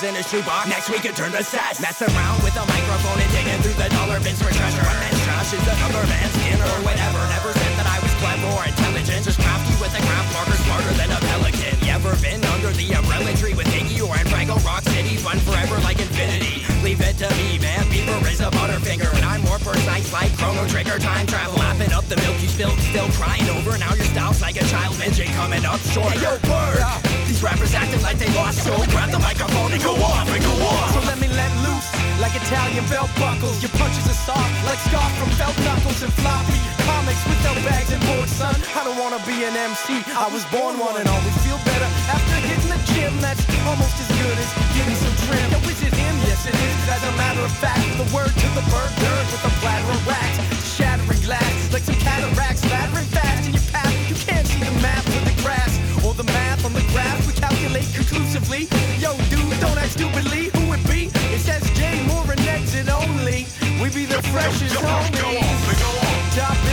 In a shoebox. Next week it turned to sass. Mess around with a microphone and digging through the dollar bins for treasure. One man's trash is another man's skin or whatever. Never said that I was clever or intelligent. Just crafty with a craft marker smarter than a pelican. You ever been under the umbrella tree with Iggy or in Franco Rock City? Fun forever like infinity. Leave it to me, man. Beaver is a butterfinger, and I'm more precise like Chrono Trigger time travel. Lapping up the milk you spilled, still crying over. Now your style's like a child midget coming up short. Hey, yo, bird! These rappers acting like they lost soul. Grab the microphone and go off and go off. So let me let loose like Italian belt buckles. Your punches are soft like scarf from felt knuckles and floppy comics without bags and boards, son. I don't wanna be an MC. I was born one and always feel better after hitting the gym. That's almost as good as getting some trim. Yo, is it him? Yes, it is. As a matter of fact, the word to the bird, bird with a platter of wax, shattering glass like some cataracts, lattering fast the math on the graph. We calculate conclusively. Yo, dude, don't act stupidly. Who it be? It says J Moore and exit only. We be the freshest homies. Top billing in the house.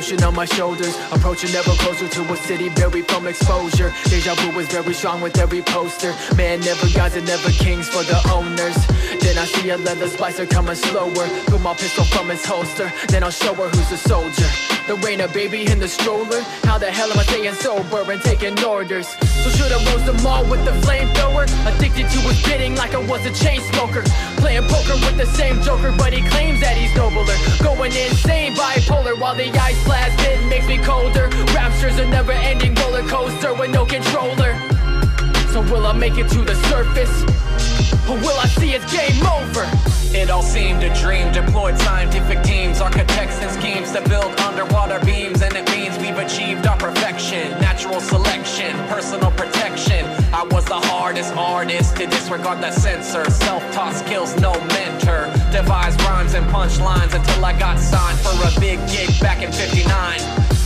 Ocean on my shoulders. Approaching ever closer to a city buried from exposure. Deja vu is very strong with every poster. Man, never gods and never kings for the owners. Then I see a leather splicer coming slower. Threw my pistol from its holster. Then I'll show her who's a soldier. The rain, a baby in the stroller. How the hell am I staying sober and taking orders? So should I rose them all with the flamethrower? Addicted to his bidding like I was a chain smoker. Playing poker with the same joker, but he claims that he's nobler. Going insane, bipolar, while the ice blast in makes me colder. Rapture's a never ending roller coaster with no controller. So will I make it to the surface? Or will I see it's game over? It all seemed a dream. Deployed scientific teams, architects and schemes to build underwater beams, and it means we've achieved our perfection. Natural selection, personal protection. I was the hardest artist to disregard the censor. Self-taught skills, no mentor. Devised rhymes and punchlines until I got signed for a big gig back in '59.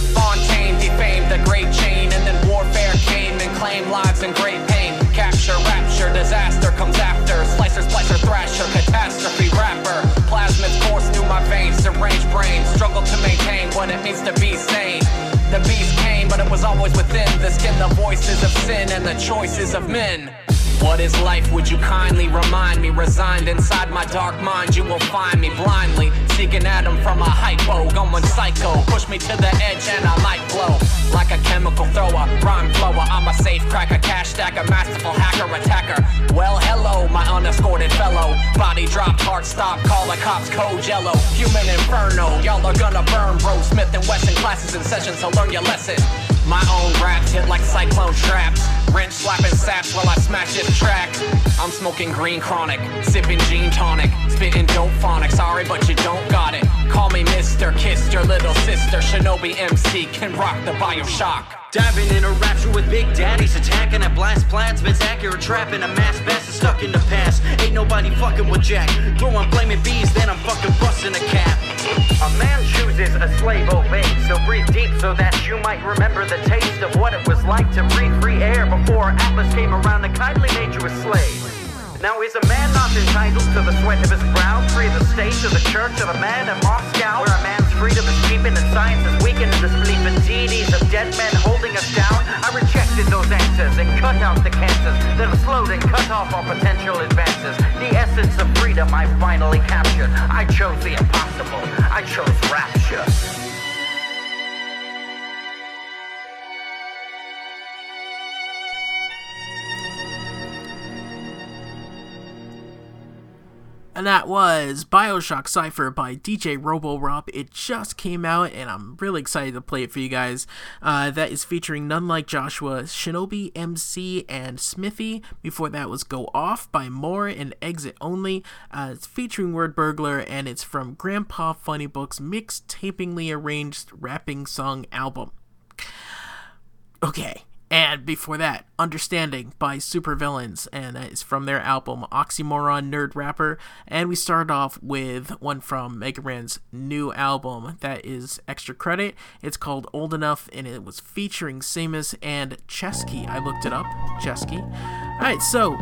Defamed the great chain, and then warfare came and claimed lives in great pain. Capture, rapture, disaster comes after. Slicer, splicer, thrasher, catastrophe rapper. Plasmids course through my veins, deranged brain. Struggle to maintain what it means to be sane. The beast came, but it was always within the skin. The voices of sin and the choices of men. What is life? Would you kindly remind me? Resigned inside my dark mind, you will find me blindly seeking Adam from a hypo, going psycho. Push me to the edge and I might blow like a chemical thrower, rhyme flower. I'm a safe cracker, cash stacker, masterful hacker, attacker. Well, hello, my unescorted fellow. Body dropped, heart stop, call the cops code yellow. Human inferno, y'all are gonna burn, bro. Smith and Wesson classes and sessions, so learn your lesson. My own raps hit like cyclone traps. Wrench slapping saps while I smash this track. I'm smoking green chronic, sipping gin tonic, spitting dope phonic. Sorry, but you don't got it. Call me Mr. Kissed your little sister. Shinobi MC can rock the Bioshock. Diving in a rapture with big daddies, attacking at blast plasmids, accurate trapping a mass best is stuck in the past. Ain't nobody fucking with Jack. Throwing blaming bees, then I'm fucking busting a cap. A man chooses a slave obeys, so breathe deep so that you might remember the taste of what it was like to breathe free air before Atlas came around and kindly made you a slave. Now is a man not entitled to the sweat of his brow, free of the state of the church of a man in Moscow, where a man's freedom is cheapened and science is weakened the belief in deities of dead men holding us down? I rejected those answers and cut out the cancers that have slowed and cut off our potential advances. The essence of freedom I finally captured. I chose the impossible. I chose rapture. And that was Bioshock Cypher by DJ Robo Rob. It just came out, and I'm really excited to play it for you guys. Uh, that is featuring None Like Joshua, Shinobi MC, and Smithy. Before that was Go Off by Moore and Exit Only. Uh, it's featuring Word Burglar, and it's from Grandpa Funny Books' mixed, tapingly arranged rapping song album. Okay, and before that, Understanding by Supervillains, and that is from their album Oxymoron Nerd Rapper. And we start off with one from Mega Ran's new album that is extra credit. It's called Old Enough, and it was featuring Samus and Ceschi. I looked it up, Ceschi. Alright, so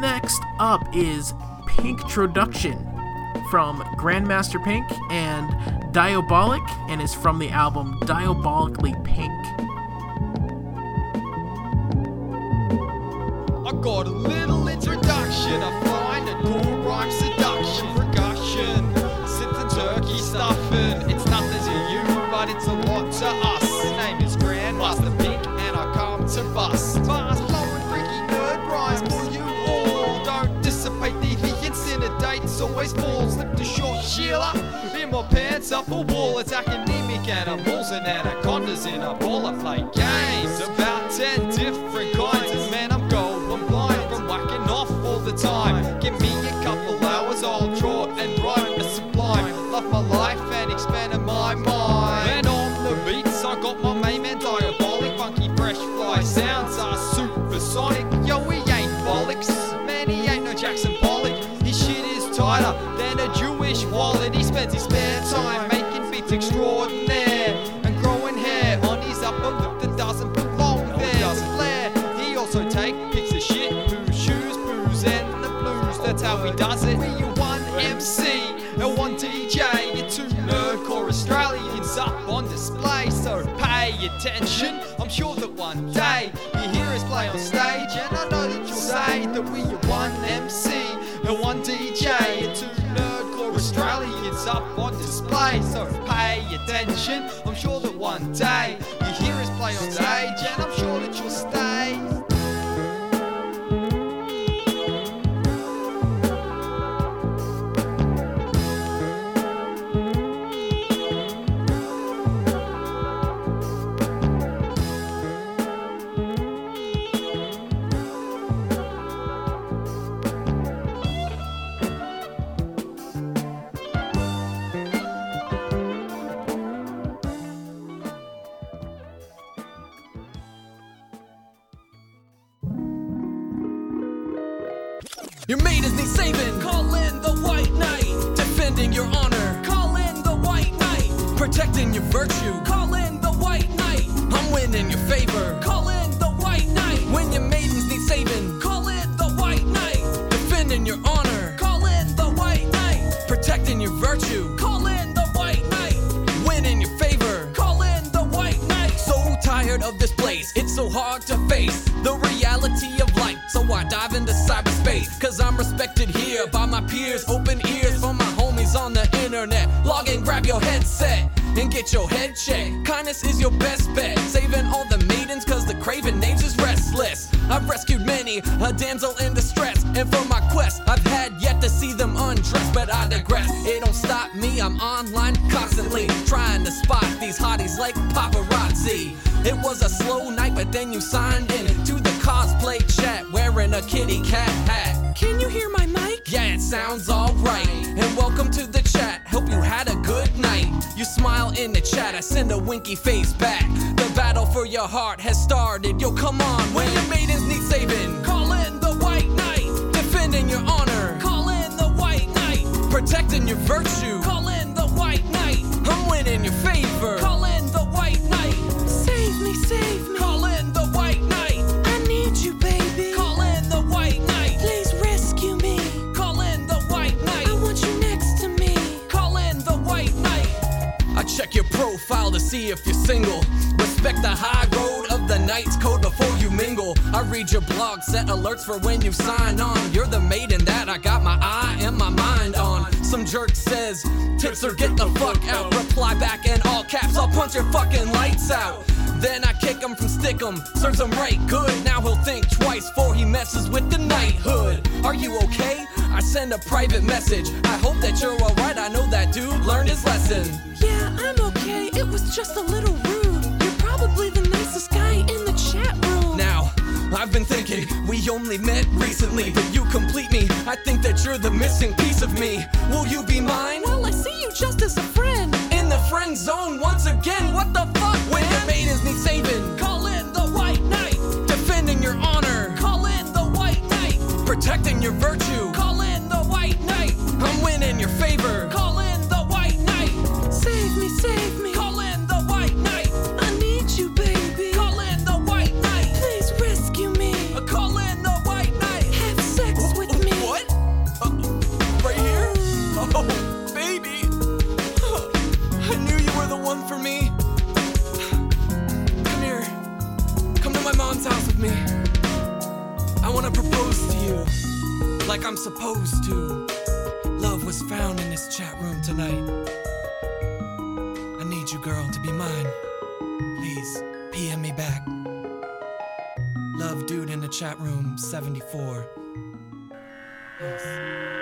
next up is Pink Introduction from Grandmaster Pink and Diabolic, and is from the album Diabolically Pink. I got a little introduction. I find a cool rhyme seduction. Percussion, sit the turkey stuffing. It's nothing to you, but it's a lot to us. Name is Grandmaster Pink, and I come to bust. Fast flowing freaky nerd rhymes for you all. Don't dissipate the incinerates, always fall. Slip the short Sheila in my pants, up a wall. Attacking anemic animals and anacondas in a bowl. I play game. tighter than a Jewish wallet. He spends his spare time making beats extraordinaire and growing hair on his upper lip that doesn't belong there. Does flair. He also takes pics of shit, booze, shoes, booze, and the blues. That's how he does it. We are one MC and one DJ. You're two nerdcore Australians up on display, so pay attention. I'm sure that one day you hear us play on stage, and I know that you'll say that we pay attention. I'm sure that one day you hear us play on stage, and I'm like I'm supposed to. Love was found in this chat room tonight. I need you, girl, to be mine. Please, PM me back. Love dude in the chat room 74. Yes.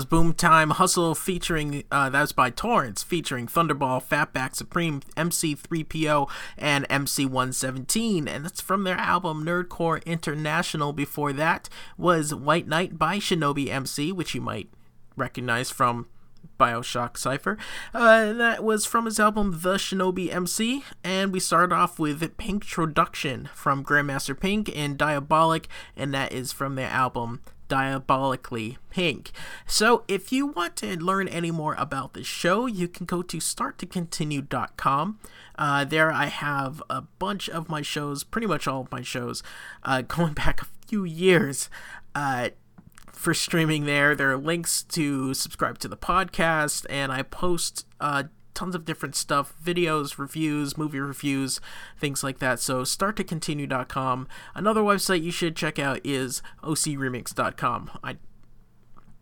was Boomtime Hustle featuring, uh, that was by Torrance, featuring Thunderball, Fatback Supreme, MC3PO, and MC117. And that's from their album Nerdcore International. Before that was White Knight by Shinobi MC, which you might recognize from Bioshock Cypher. Uh, that was from his album The Shinobi MC, and we start off with Pink Introduction from Grandmaster Pink and Diabolic, and that is from their album diabolically pink. So, if you want to learn any more about this show, you can go to starttocontinue.com. Uh, there, I have a bunch of my shows, pretty much all of my shows, uh, [laughs] going back a few years. Uh, for streaming there, there are links to subscribe to the podcast, and I post uh, tons of different stuff videos, reviews, movie reviews, things like that. So, starttocontinue.com. Another website you should check out is ocremix.com. I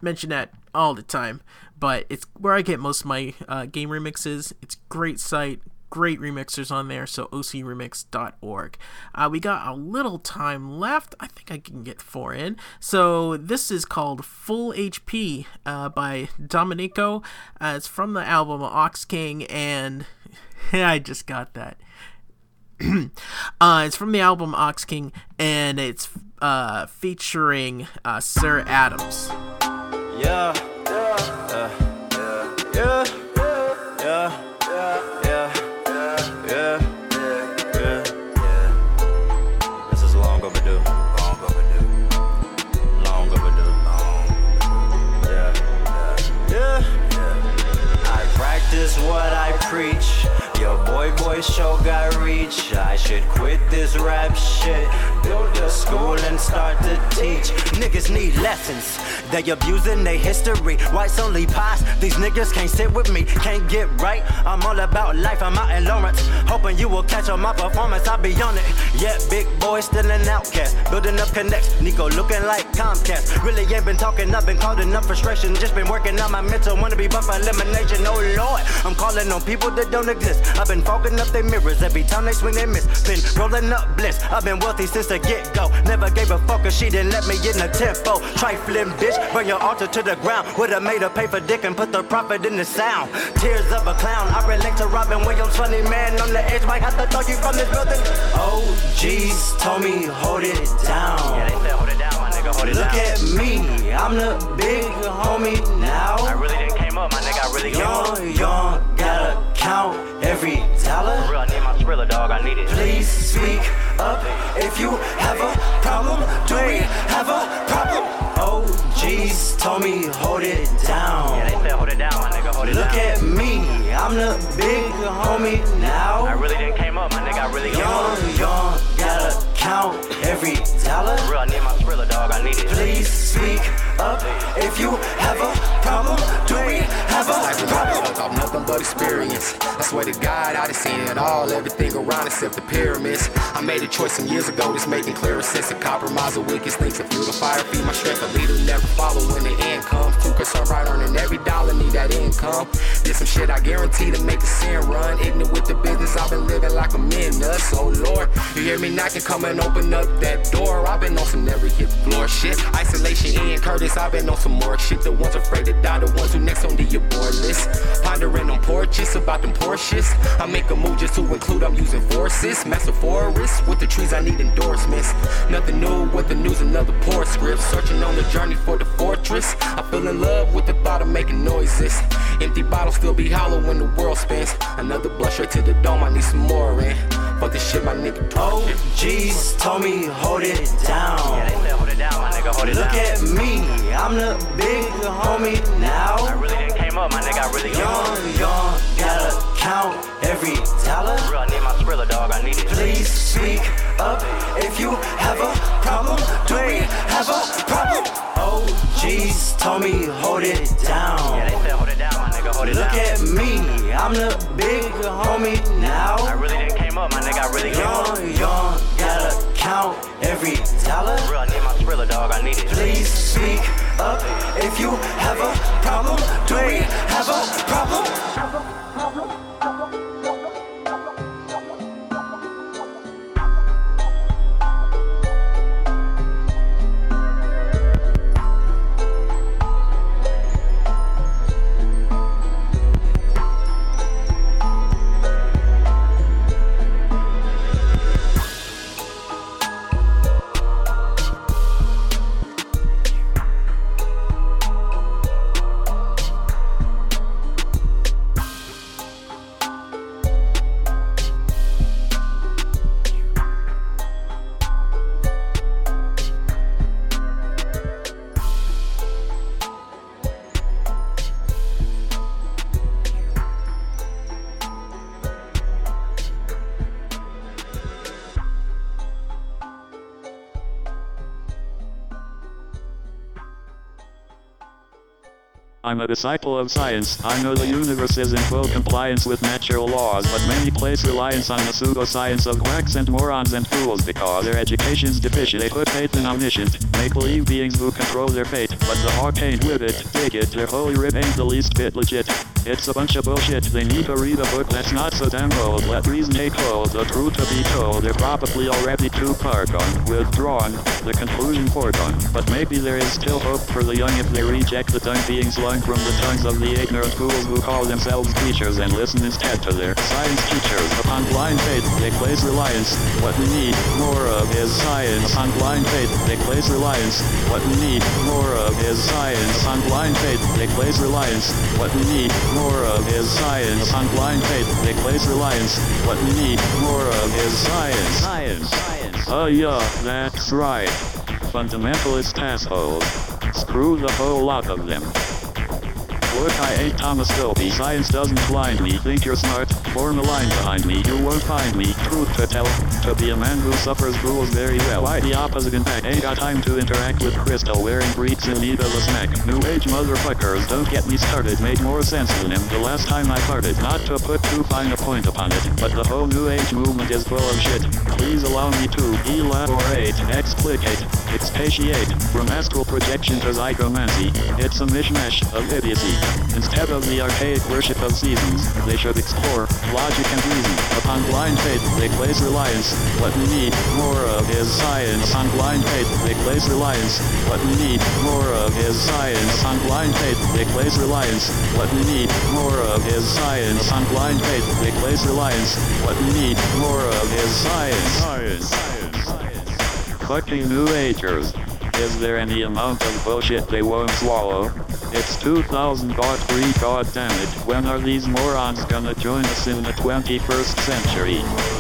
mention that all the time, but it's where I get most of my uh, game remixes. It's great site, great remixers on there, so ocremix.org. Uh, we got a little time left. I think I can get four in. So this is called Full HP uh, by Dominico. Uh, it's from the album Ox King, and [laughs] I just got that. [clears throat] uh, it's from the album Ox King, and it's uh, featuring uh, Sir Adams. Yeah, yeah, yeah, yeah, yeah, boy, show got reach. I should quit this rap shit. School and start to teach. Niggas need lessons. They abusing their history. Whites only pass. These niggas can't sit with me. Can't get right. I'm all about life. I'm out in Lawrence. Hoping you will catch on my performance. I'll be on it. Yeah, big boy still an outcast. Building up connects. Nico looking like Comcast. Really ain't been talking. I've been caught up frustration. Just been working on my mental. Wanna be buff elimination. Oh lord. I'm calling on people that don't exist. I've been fogging up their mirrors. Every time they swing they miss. Been rolling up bliss. I've been wealthy since the get go. Never gave a fuck 'cause she didn't let me in the tempo. Trifling bitch. Burn your altar to the ground. Would've made her pay for dick and put the profit in the sound. Tears of a clown. I relate to Robin Williams. Funny man on the edge. Might have to throw you from this building. Oh, G's told me hold it down. Yeah, they said hold it down, my nigga. Hold it Look down. at me, I'm the big homie now. I really didn't up, my nigga. I really. Young, young, gotta count every dollar. For real, I need my thriller, dog. I need it. Please speak up if you have a problem. Do we have a problem? Oh, G's told me hold it down. Yeah, they said hold it down, my nigga. Hold it Look down. at me, I'm the big homie now. I really didn't came up, my nigga. I really came up. Young, young, gotta count every dollar. Real, I need my thriller, dog. I need it. Please speak up if you have a problem. Do we have a problem? Off nothing but experience. I swear to God, I done seen it all. Everything around except the pyramids. I made a choice some years ago that's making clearer sense. To compromise the weakest things. To fuel the fire, feed my strength. A leader never follow when the end comes. Too concerned right earning every dollar, need that income. Did some shit I guarantee to make the sin run. Ignorant with the business, I've been living like a menace. Oh Lord, you hear me knocking, come and open up that door. I've been on some never hit floor shit. Isolation, Ian Curtis, I've been on some more shit. The ones afraid to die, the ones who next on the abort list. Pondering on porches about them Porsches. I make a move just to include I'm using forces. Massive forest with the trees, I need endorsements. Nothing new with the news, another poor script. Searching on the journey for the fortress. I feel in love with the thought of making noises. Empty bottles still be hollow when the world spins. Another blush straight to the dome, I need some more in. Fuck this shit, my nigga. Oh, G's told me hold it down. Yeah, they said hold it down, my nigga. Hold it Look down. at me, I'm the big homie now. I really didn't came up, my nigga. I really came up. Young, young, gotta count every dollar. Real, I need my thriller, dog. I need it. Please speak up if you have a problem. Do we have a problem? Oh, G's told me hold it down. Yeah, they said hold it down, my nigga. Hold it Look down. at me, I'm the big homie now. I really didn't came up, my nigga. I really came up. Young, young, gotta count every dollar. For real, I need my thriller, dog. I need it. Please speak up if you have a problem. Do we have a problem? I'm a disciple of science. I know the universe is in full compliance with natural laws, but many place reliance on the pseudoscience of quacks and morons and fools because their education's deficient. They put faith in omniscient, make-believe beings who control their fate, but the hawk ain't with it. Take it, their holy writ ain't the least bit legit. It's a bunch of bullshit. They need to read a book that's not so damn old. Let reason take hold. The truth to be told. They're probably already too far gone. Withdrawn. The conclusion foregone. But maybe there is still hope for the young if they reject the tongue being slung from the tongues of the ignorant fools who call themselves teachers and listen instead to their science teachers. Upon blind faith, they place reliance. What we need more of is science. On blind faith, they place reliance. What we need more of is science. On blind faith, they place reliance. What we need more of is science. On blind faith, they place reliance. What we need more of is science. Science. Oh yeah, that's right. Fundamentalist assholes. Screw the whole lot of them. Look, I ain't Thomas Dolby. Science doesn't blind me. Think you're smart? Form a line behind me. You won't find me. Truth to tell. To be a man who suffers fools very well. Why the opposite in fact? Ain't got time to interact with Crystal wearing breeds in need of a snack. New age motherfuckers, don't get me started. Made more sense than him the last time I farted. Not to put too fine a point upon it, but the whole new age movement is full of shit. Please allow me to elaborate, explicate, expatiate. From astral projection to zygomancy, it's a mishmash of idiocy. Instead of the archaic worship of seasons, they should explore logic and reason. Upon blind faith, they place reliance. What we need more of is science. On blind faith, they place reliance. What we need more of is science. On blind faith, they place reliance. What we need more of is science. On blind faith, they place reliance. What we need more of is science. Science. Fucking New Agers. Is there any amount of bullshit they won't swallow? It's 2000 baht free god damn it. When are these morons gonna join us in the 21st century?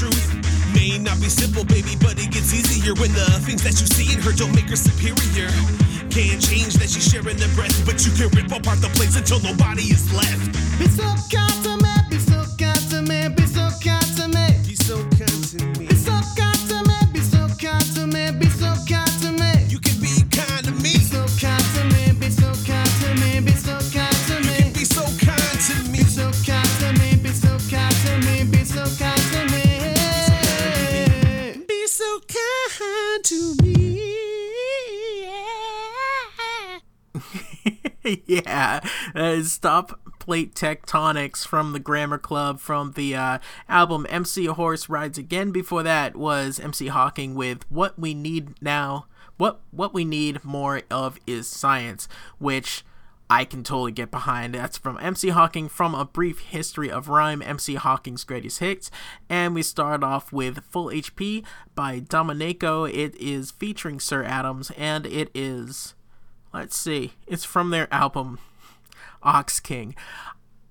Truth. May not be simple, baby, but it gets easier when the things that you see in her don't make her superior. Can't change that she's sharing the breath, but you can rip apart the place until nobody is left. It's so kind stop plate tectonics from the Grammar Club from the uh, album MC Horse Rides Again. Before that was MC Hawking with What We Need Now. What what we need more of is science, which I can totally get behind. That's from MC Hawking from A Brief History of Rhyme, MC Hawking's Greatest Hits. And we start off with Full HP by Dominico. It is featuring Sir Adams, and it is, let's see, it's from their album Ox King.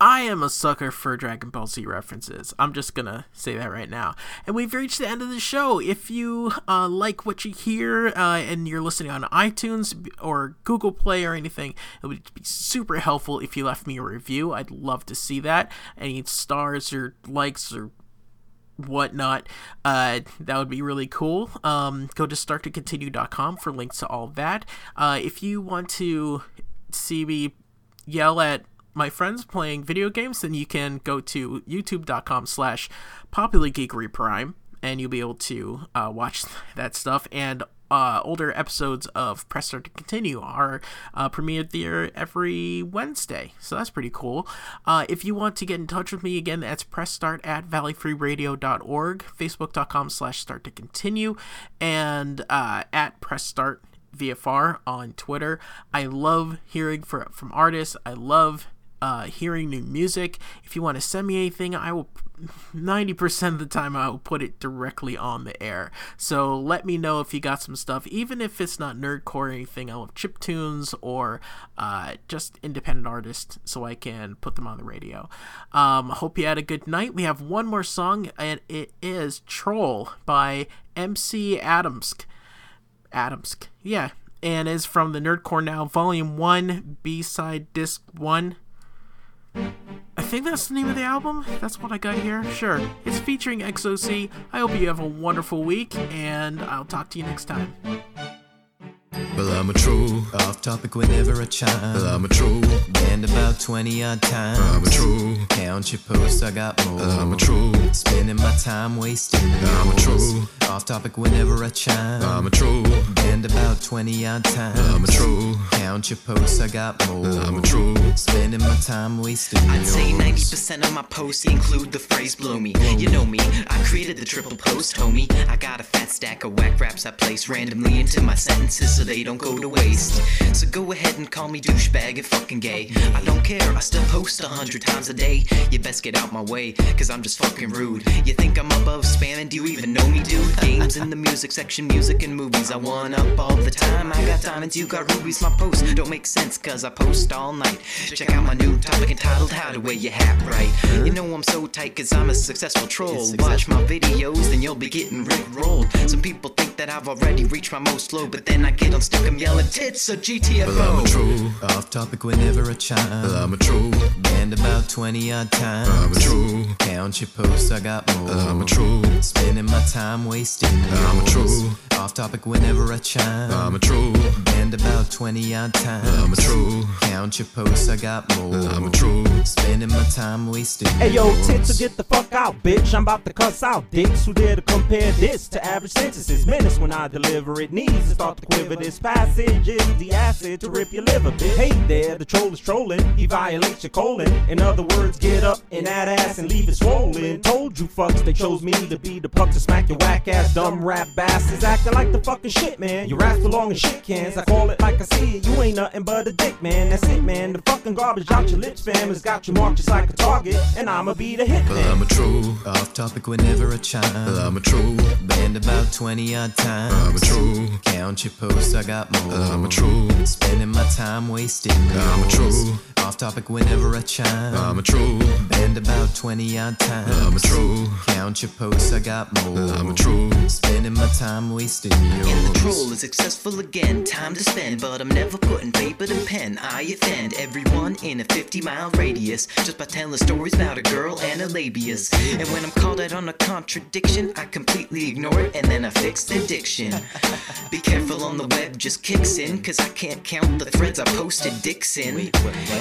I am a sucker for Dragon Ball Z references. I'm just gonna say that right now. And we've reached the end of the show. If you uh, like what you hear uh, and you're listening on iTunes or Google Play or anything, it would be super helpful if you left me a review. I'd love to see that. Any stars or likes or whatnot uh, that would be really cool um, go to starttocontinue.com for links to all that uh, if you want to see me yell at my friends playing video games then you can go to youtube.com slash populargeekery and you'll be able to uh, watch [laughs] that stuff and uh, older episodes of Press Start to Continue are uh, premiered there every Wednesday. So that's pretty cool. Uh, if you want to get in touch with me again, that's pressstart at valleyfreeradio.org, facebook.com slash start to continue, and uh, at press start VFR on Twitter. I love hearing for, from artists. I love uh, hearing new music. If you want to send me anything, I will 90% of the time I will put it directly on the air. So let me know if you got some stuff, even if it's not nerdcore or anything. I love chip tunes or uh, just independent artists so I can put them on the radio. Um, hope you had a good night. We have one more song, and it is Troll by MC Adamsk. Adamsk, yeah, and is from the Nerdcore Now Volume 1, B side disc 1. I think that's the name of the album. That's what I got here. Sure. It's featuring XOC. I hope you have a wonderful week, and I'll talk to you next time. Well, I'm a troll. Off topic whenever I chime. Well, I'm a troll. Banned about 20 odd times. I'm a troll. Count your posts, I got more. I'm a troll. Spending my time wasting. I'm a troll. Off topic whenever I chime. I'm a troll. Banned about 20 odd times. I'm a troll. Count your posts, I got more. Uh, I'm a troll. Spending my time wasting. I'd say 90% of my posts include the phrase blow me. You know me, I created the triple post, homie. I got a fat stack of whack raps I place randomly into my sentences so they don't go to waste. So go ahead and call me douchebag and fucking gay. I don't care, I still post a hundred times a day. You best get out my way, cause I'm just fucking rude. You think I'm above spamming? Do you even know me, dude? Games in the music section, music and movies. I one up all the time. I got diamonds, you got rubies. My posts don't make sense cause I post all night. Check out my new topic entitled How to Wear Your Hat Right. You know I'm so tight cause I'm a successful troll. Watch my videos, then you'll be getting rick rolled. Some people think that I've already reached my most low, but then I get on stick, I'm yelling tits or GTFO. Well, I'm a troll. Off topic whenever I chime. Well, I'm a troll. Banned about 20 odd times. I'm a troll. Count your posts, I got more. I'm a troll. Spending my time wasting. I'm a troll. Off topic whenever I chime. I'm a troll. Banned about 20 odd times. I'm a troll. Count your posts, I got more. I'm a troll. Spending my time wasting. Hey yo, yours. tits, so get the fuck out, bitch. I'm about to cuss out dicks who dare to compare this to average sentences. Menace when I deliver it needs to start to quiver. This passage is the acid to rip your liver, bitch. Hey there, the troll is trolling. He violates your colon. In other words, get up in that ass and leave it swollen. Told you fucks they chose me to be the punk to smack your whack ass dumb rap bastards acting like the fucking shit, man. Your raps belong in shit cans. I call it like I see it. You ain't nothing but a dick, man. That's it, man. The fucking garbage out your lips, fam, has got you marked just like a target. And I'ma be the hit Well. I'm a troll. Off topic whenever I chime. Well, I'm a troll. Banned about 20 odd times. I'm a troll. Count your posts, I got more. I'm a troll. Spending my time wasting. I'm a troll. Off topic whenever I chime. I'm a troll. Band about 20 odd times. I'm a troll. Count your posts, I got more. I'm a troll. Spending my time wasting yours. And the troll is successful again. Time to spend, but I'm never putting paper to pen. I offend everyone in a 50 mile radius just by telling stories about a girl and a labias. And when I'm called out on a contradiction, I completely ignore it and then I fix the diction. Be careful on the web, just kicks in, cause I can't count the threads I posted dicks in.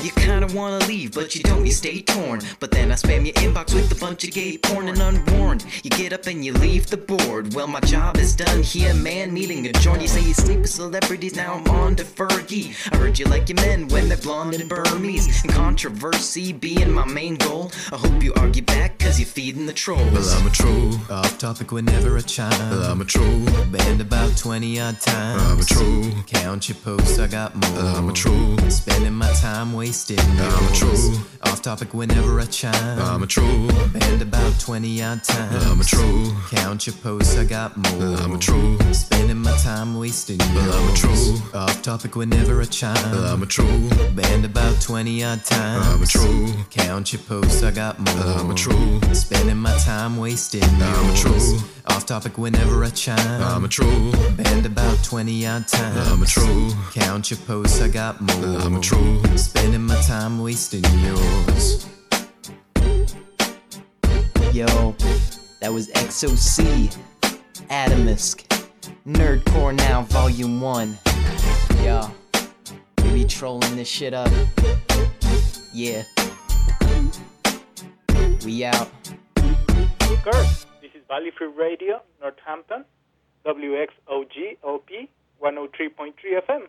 You kinda wanna leave, but you don't, you stay torn. But then I spam your inbox with a bunch of gay porn and unwarned. You get up and you leave the board. Well, my job is done here, man. Needing a joint. You say you sleep with celebrities, now I'm on to Fergie. I heard you like your men when they're blonde and Burmese. And controversy being my main goal. I hope you argue back, cause you're feeding the trolls. Well, I'm a troll. Off topic whenever I chime. Well, I'm a troll. Band about 20 odd times. I'm a troll. Count your posts, I got more. I'm a troll. Spending my time wasting I'm a yours. troll. Off topic whenever I chime. I'm a troll. Band about 20 odd times. I'm a troll. Count your posts, I got more. I'm a troll. Spending my time wasting yours. I'm a troll. Off topic whenever I chime. I'm a troll. Band about 20 odd times. I'm a troll. Count your posts, I got more. I'm a troll. Spending my time wasting I'm a troll. Off topic whenever I chime. I'm a troll. Band about 20 odd times. I'm a troll. Count your posts, I got more. I'm a troll. Spending my time wasting yours. Yo, that was XOC, Atomisk, Nerdcore Now Volume 1. Yo, we be trolling this shit up. Yeah. We out. Kurt, this is Valley Free Radio, Northampton, WXOJ LP 103.3 FM.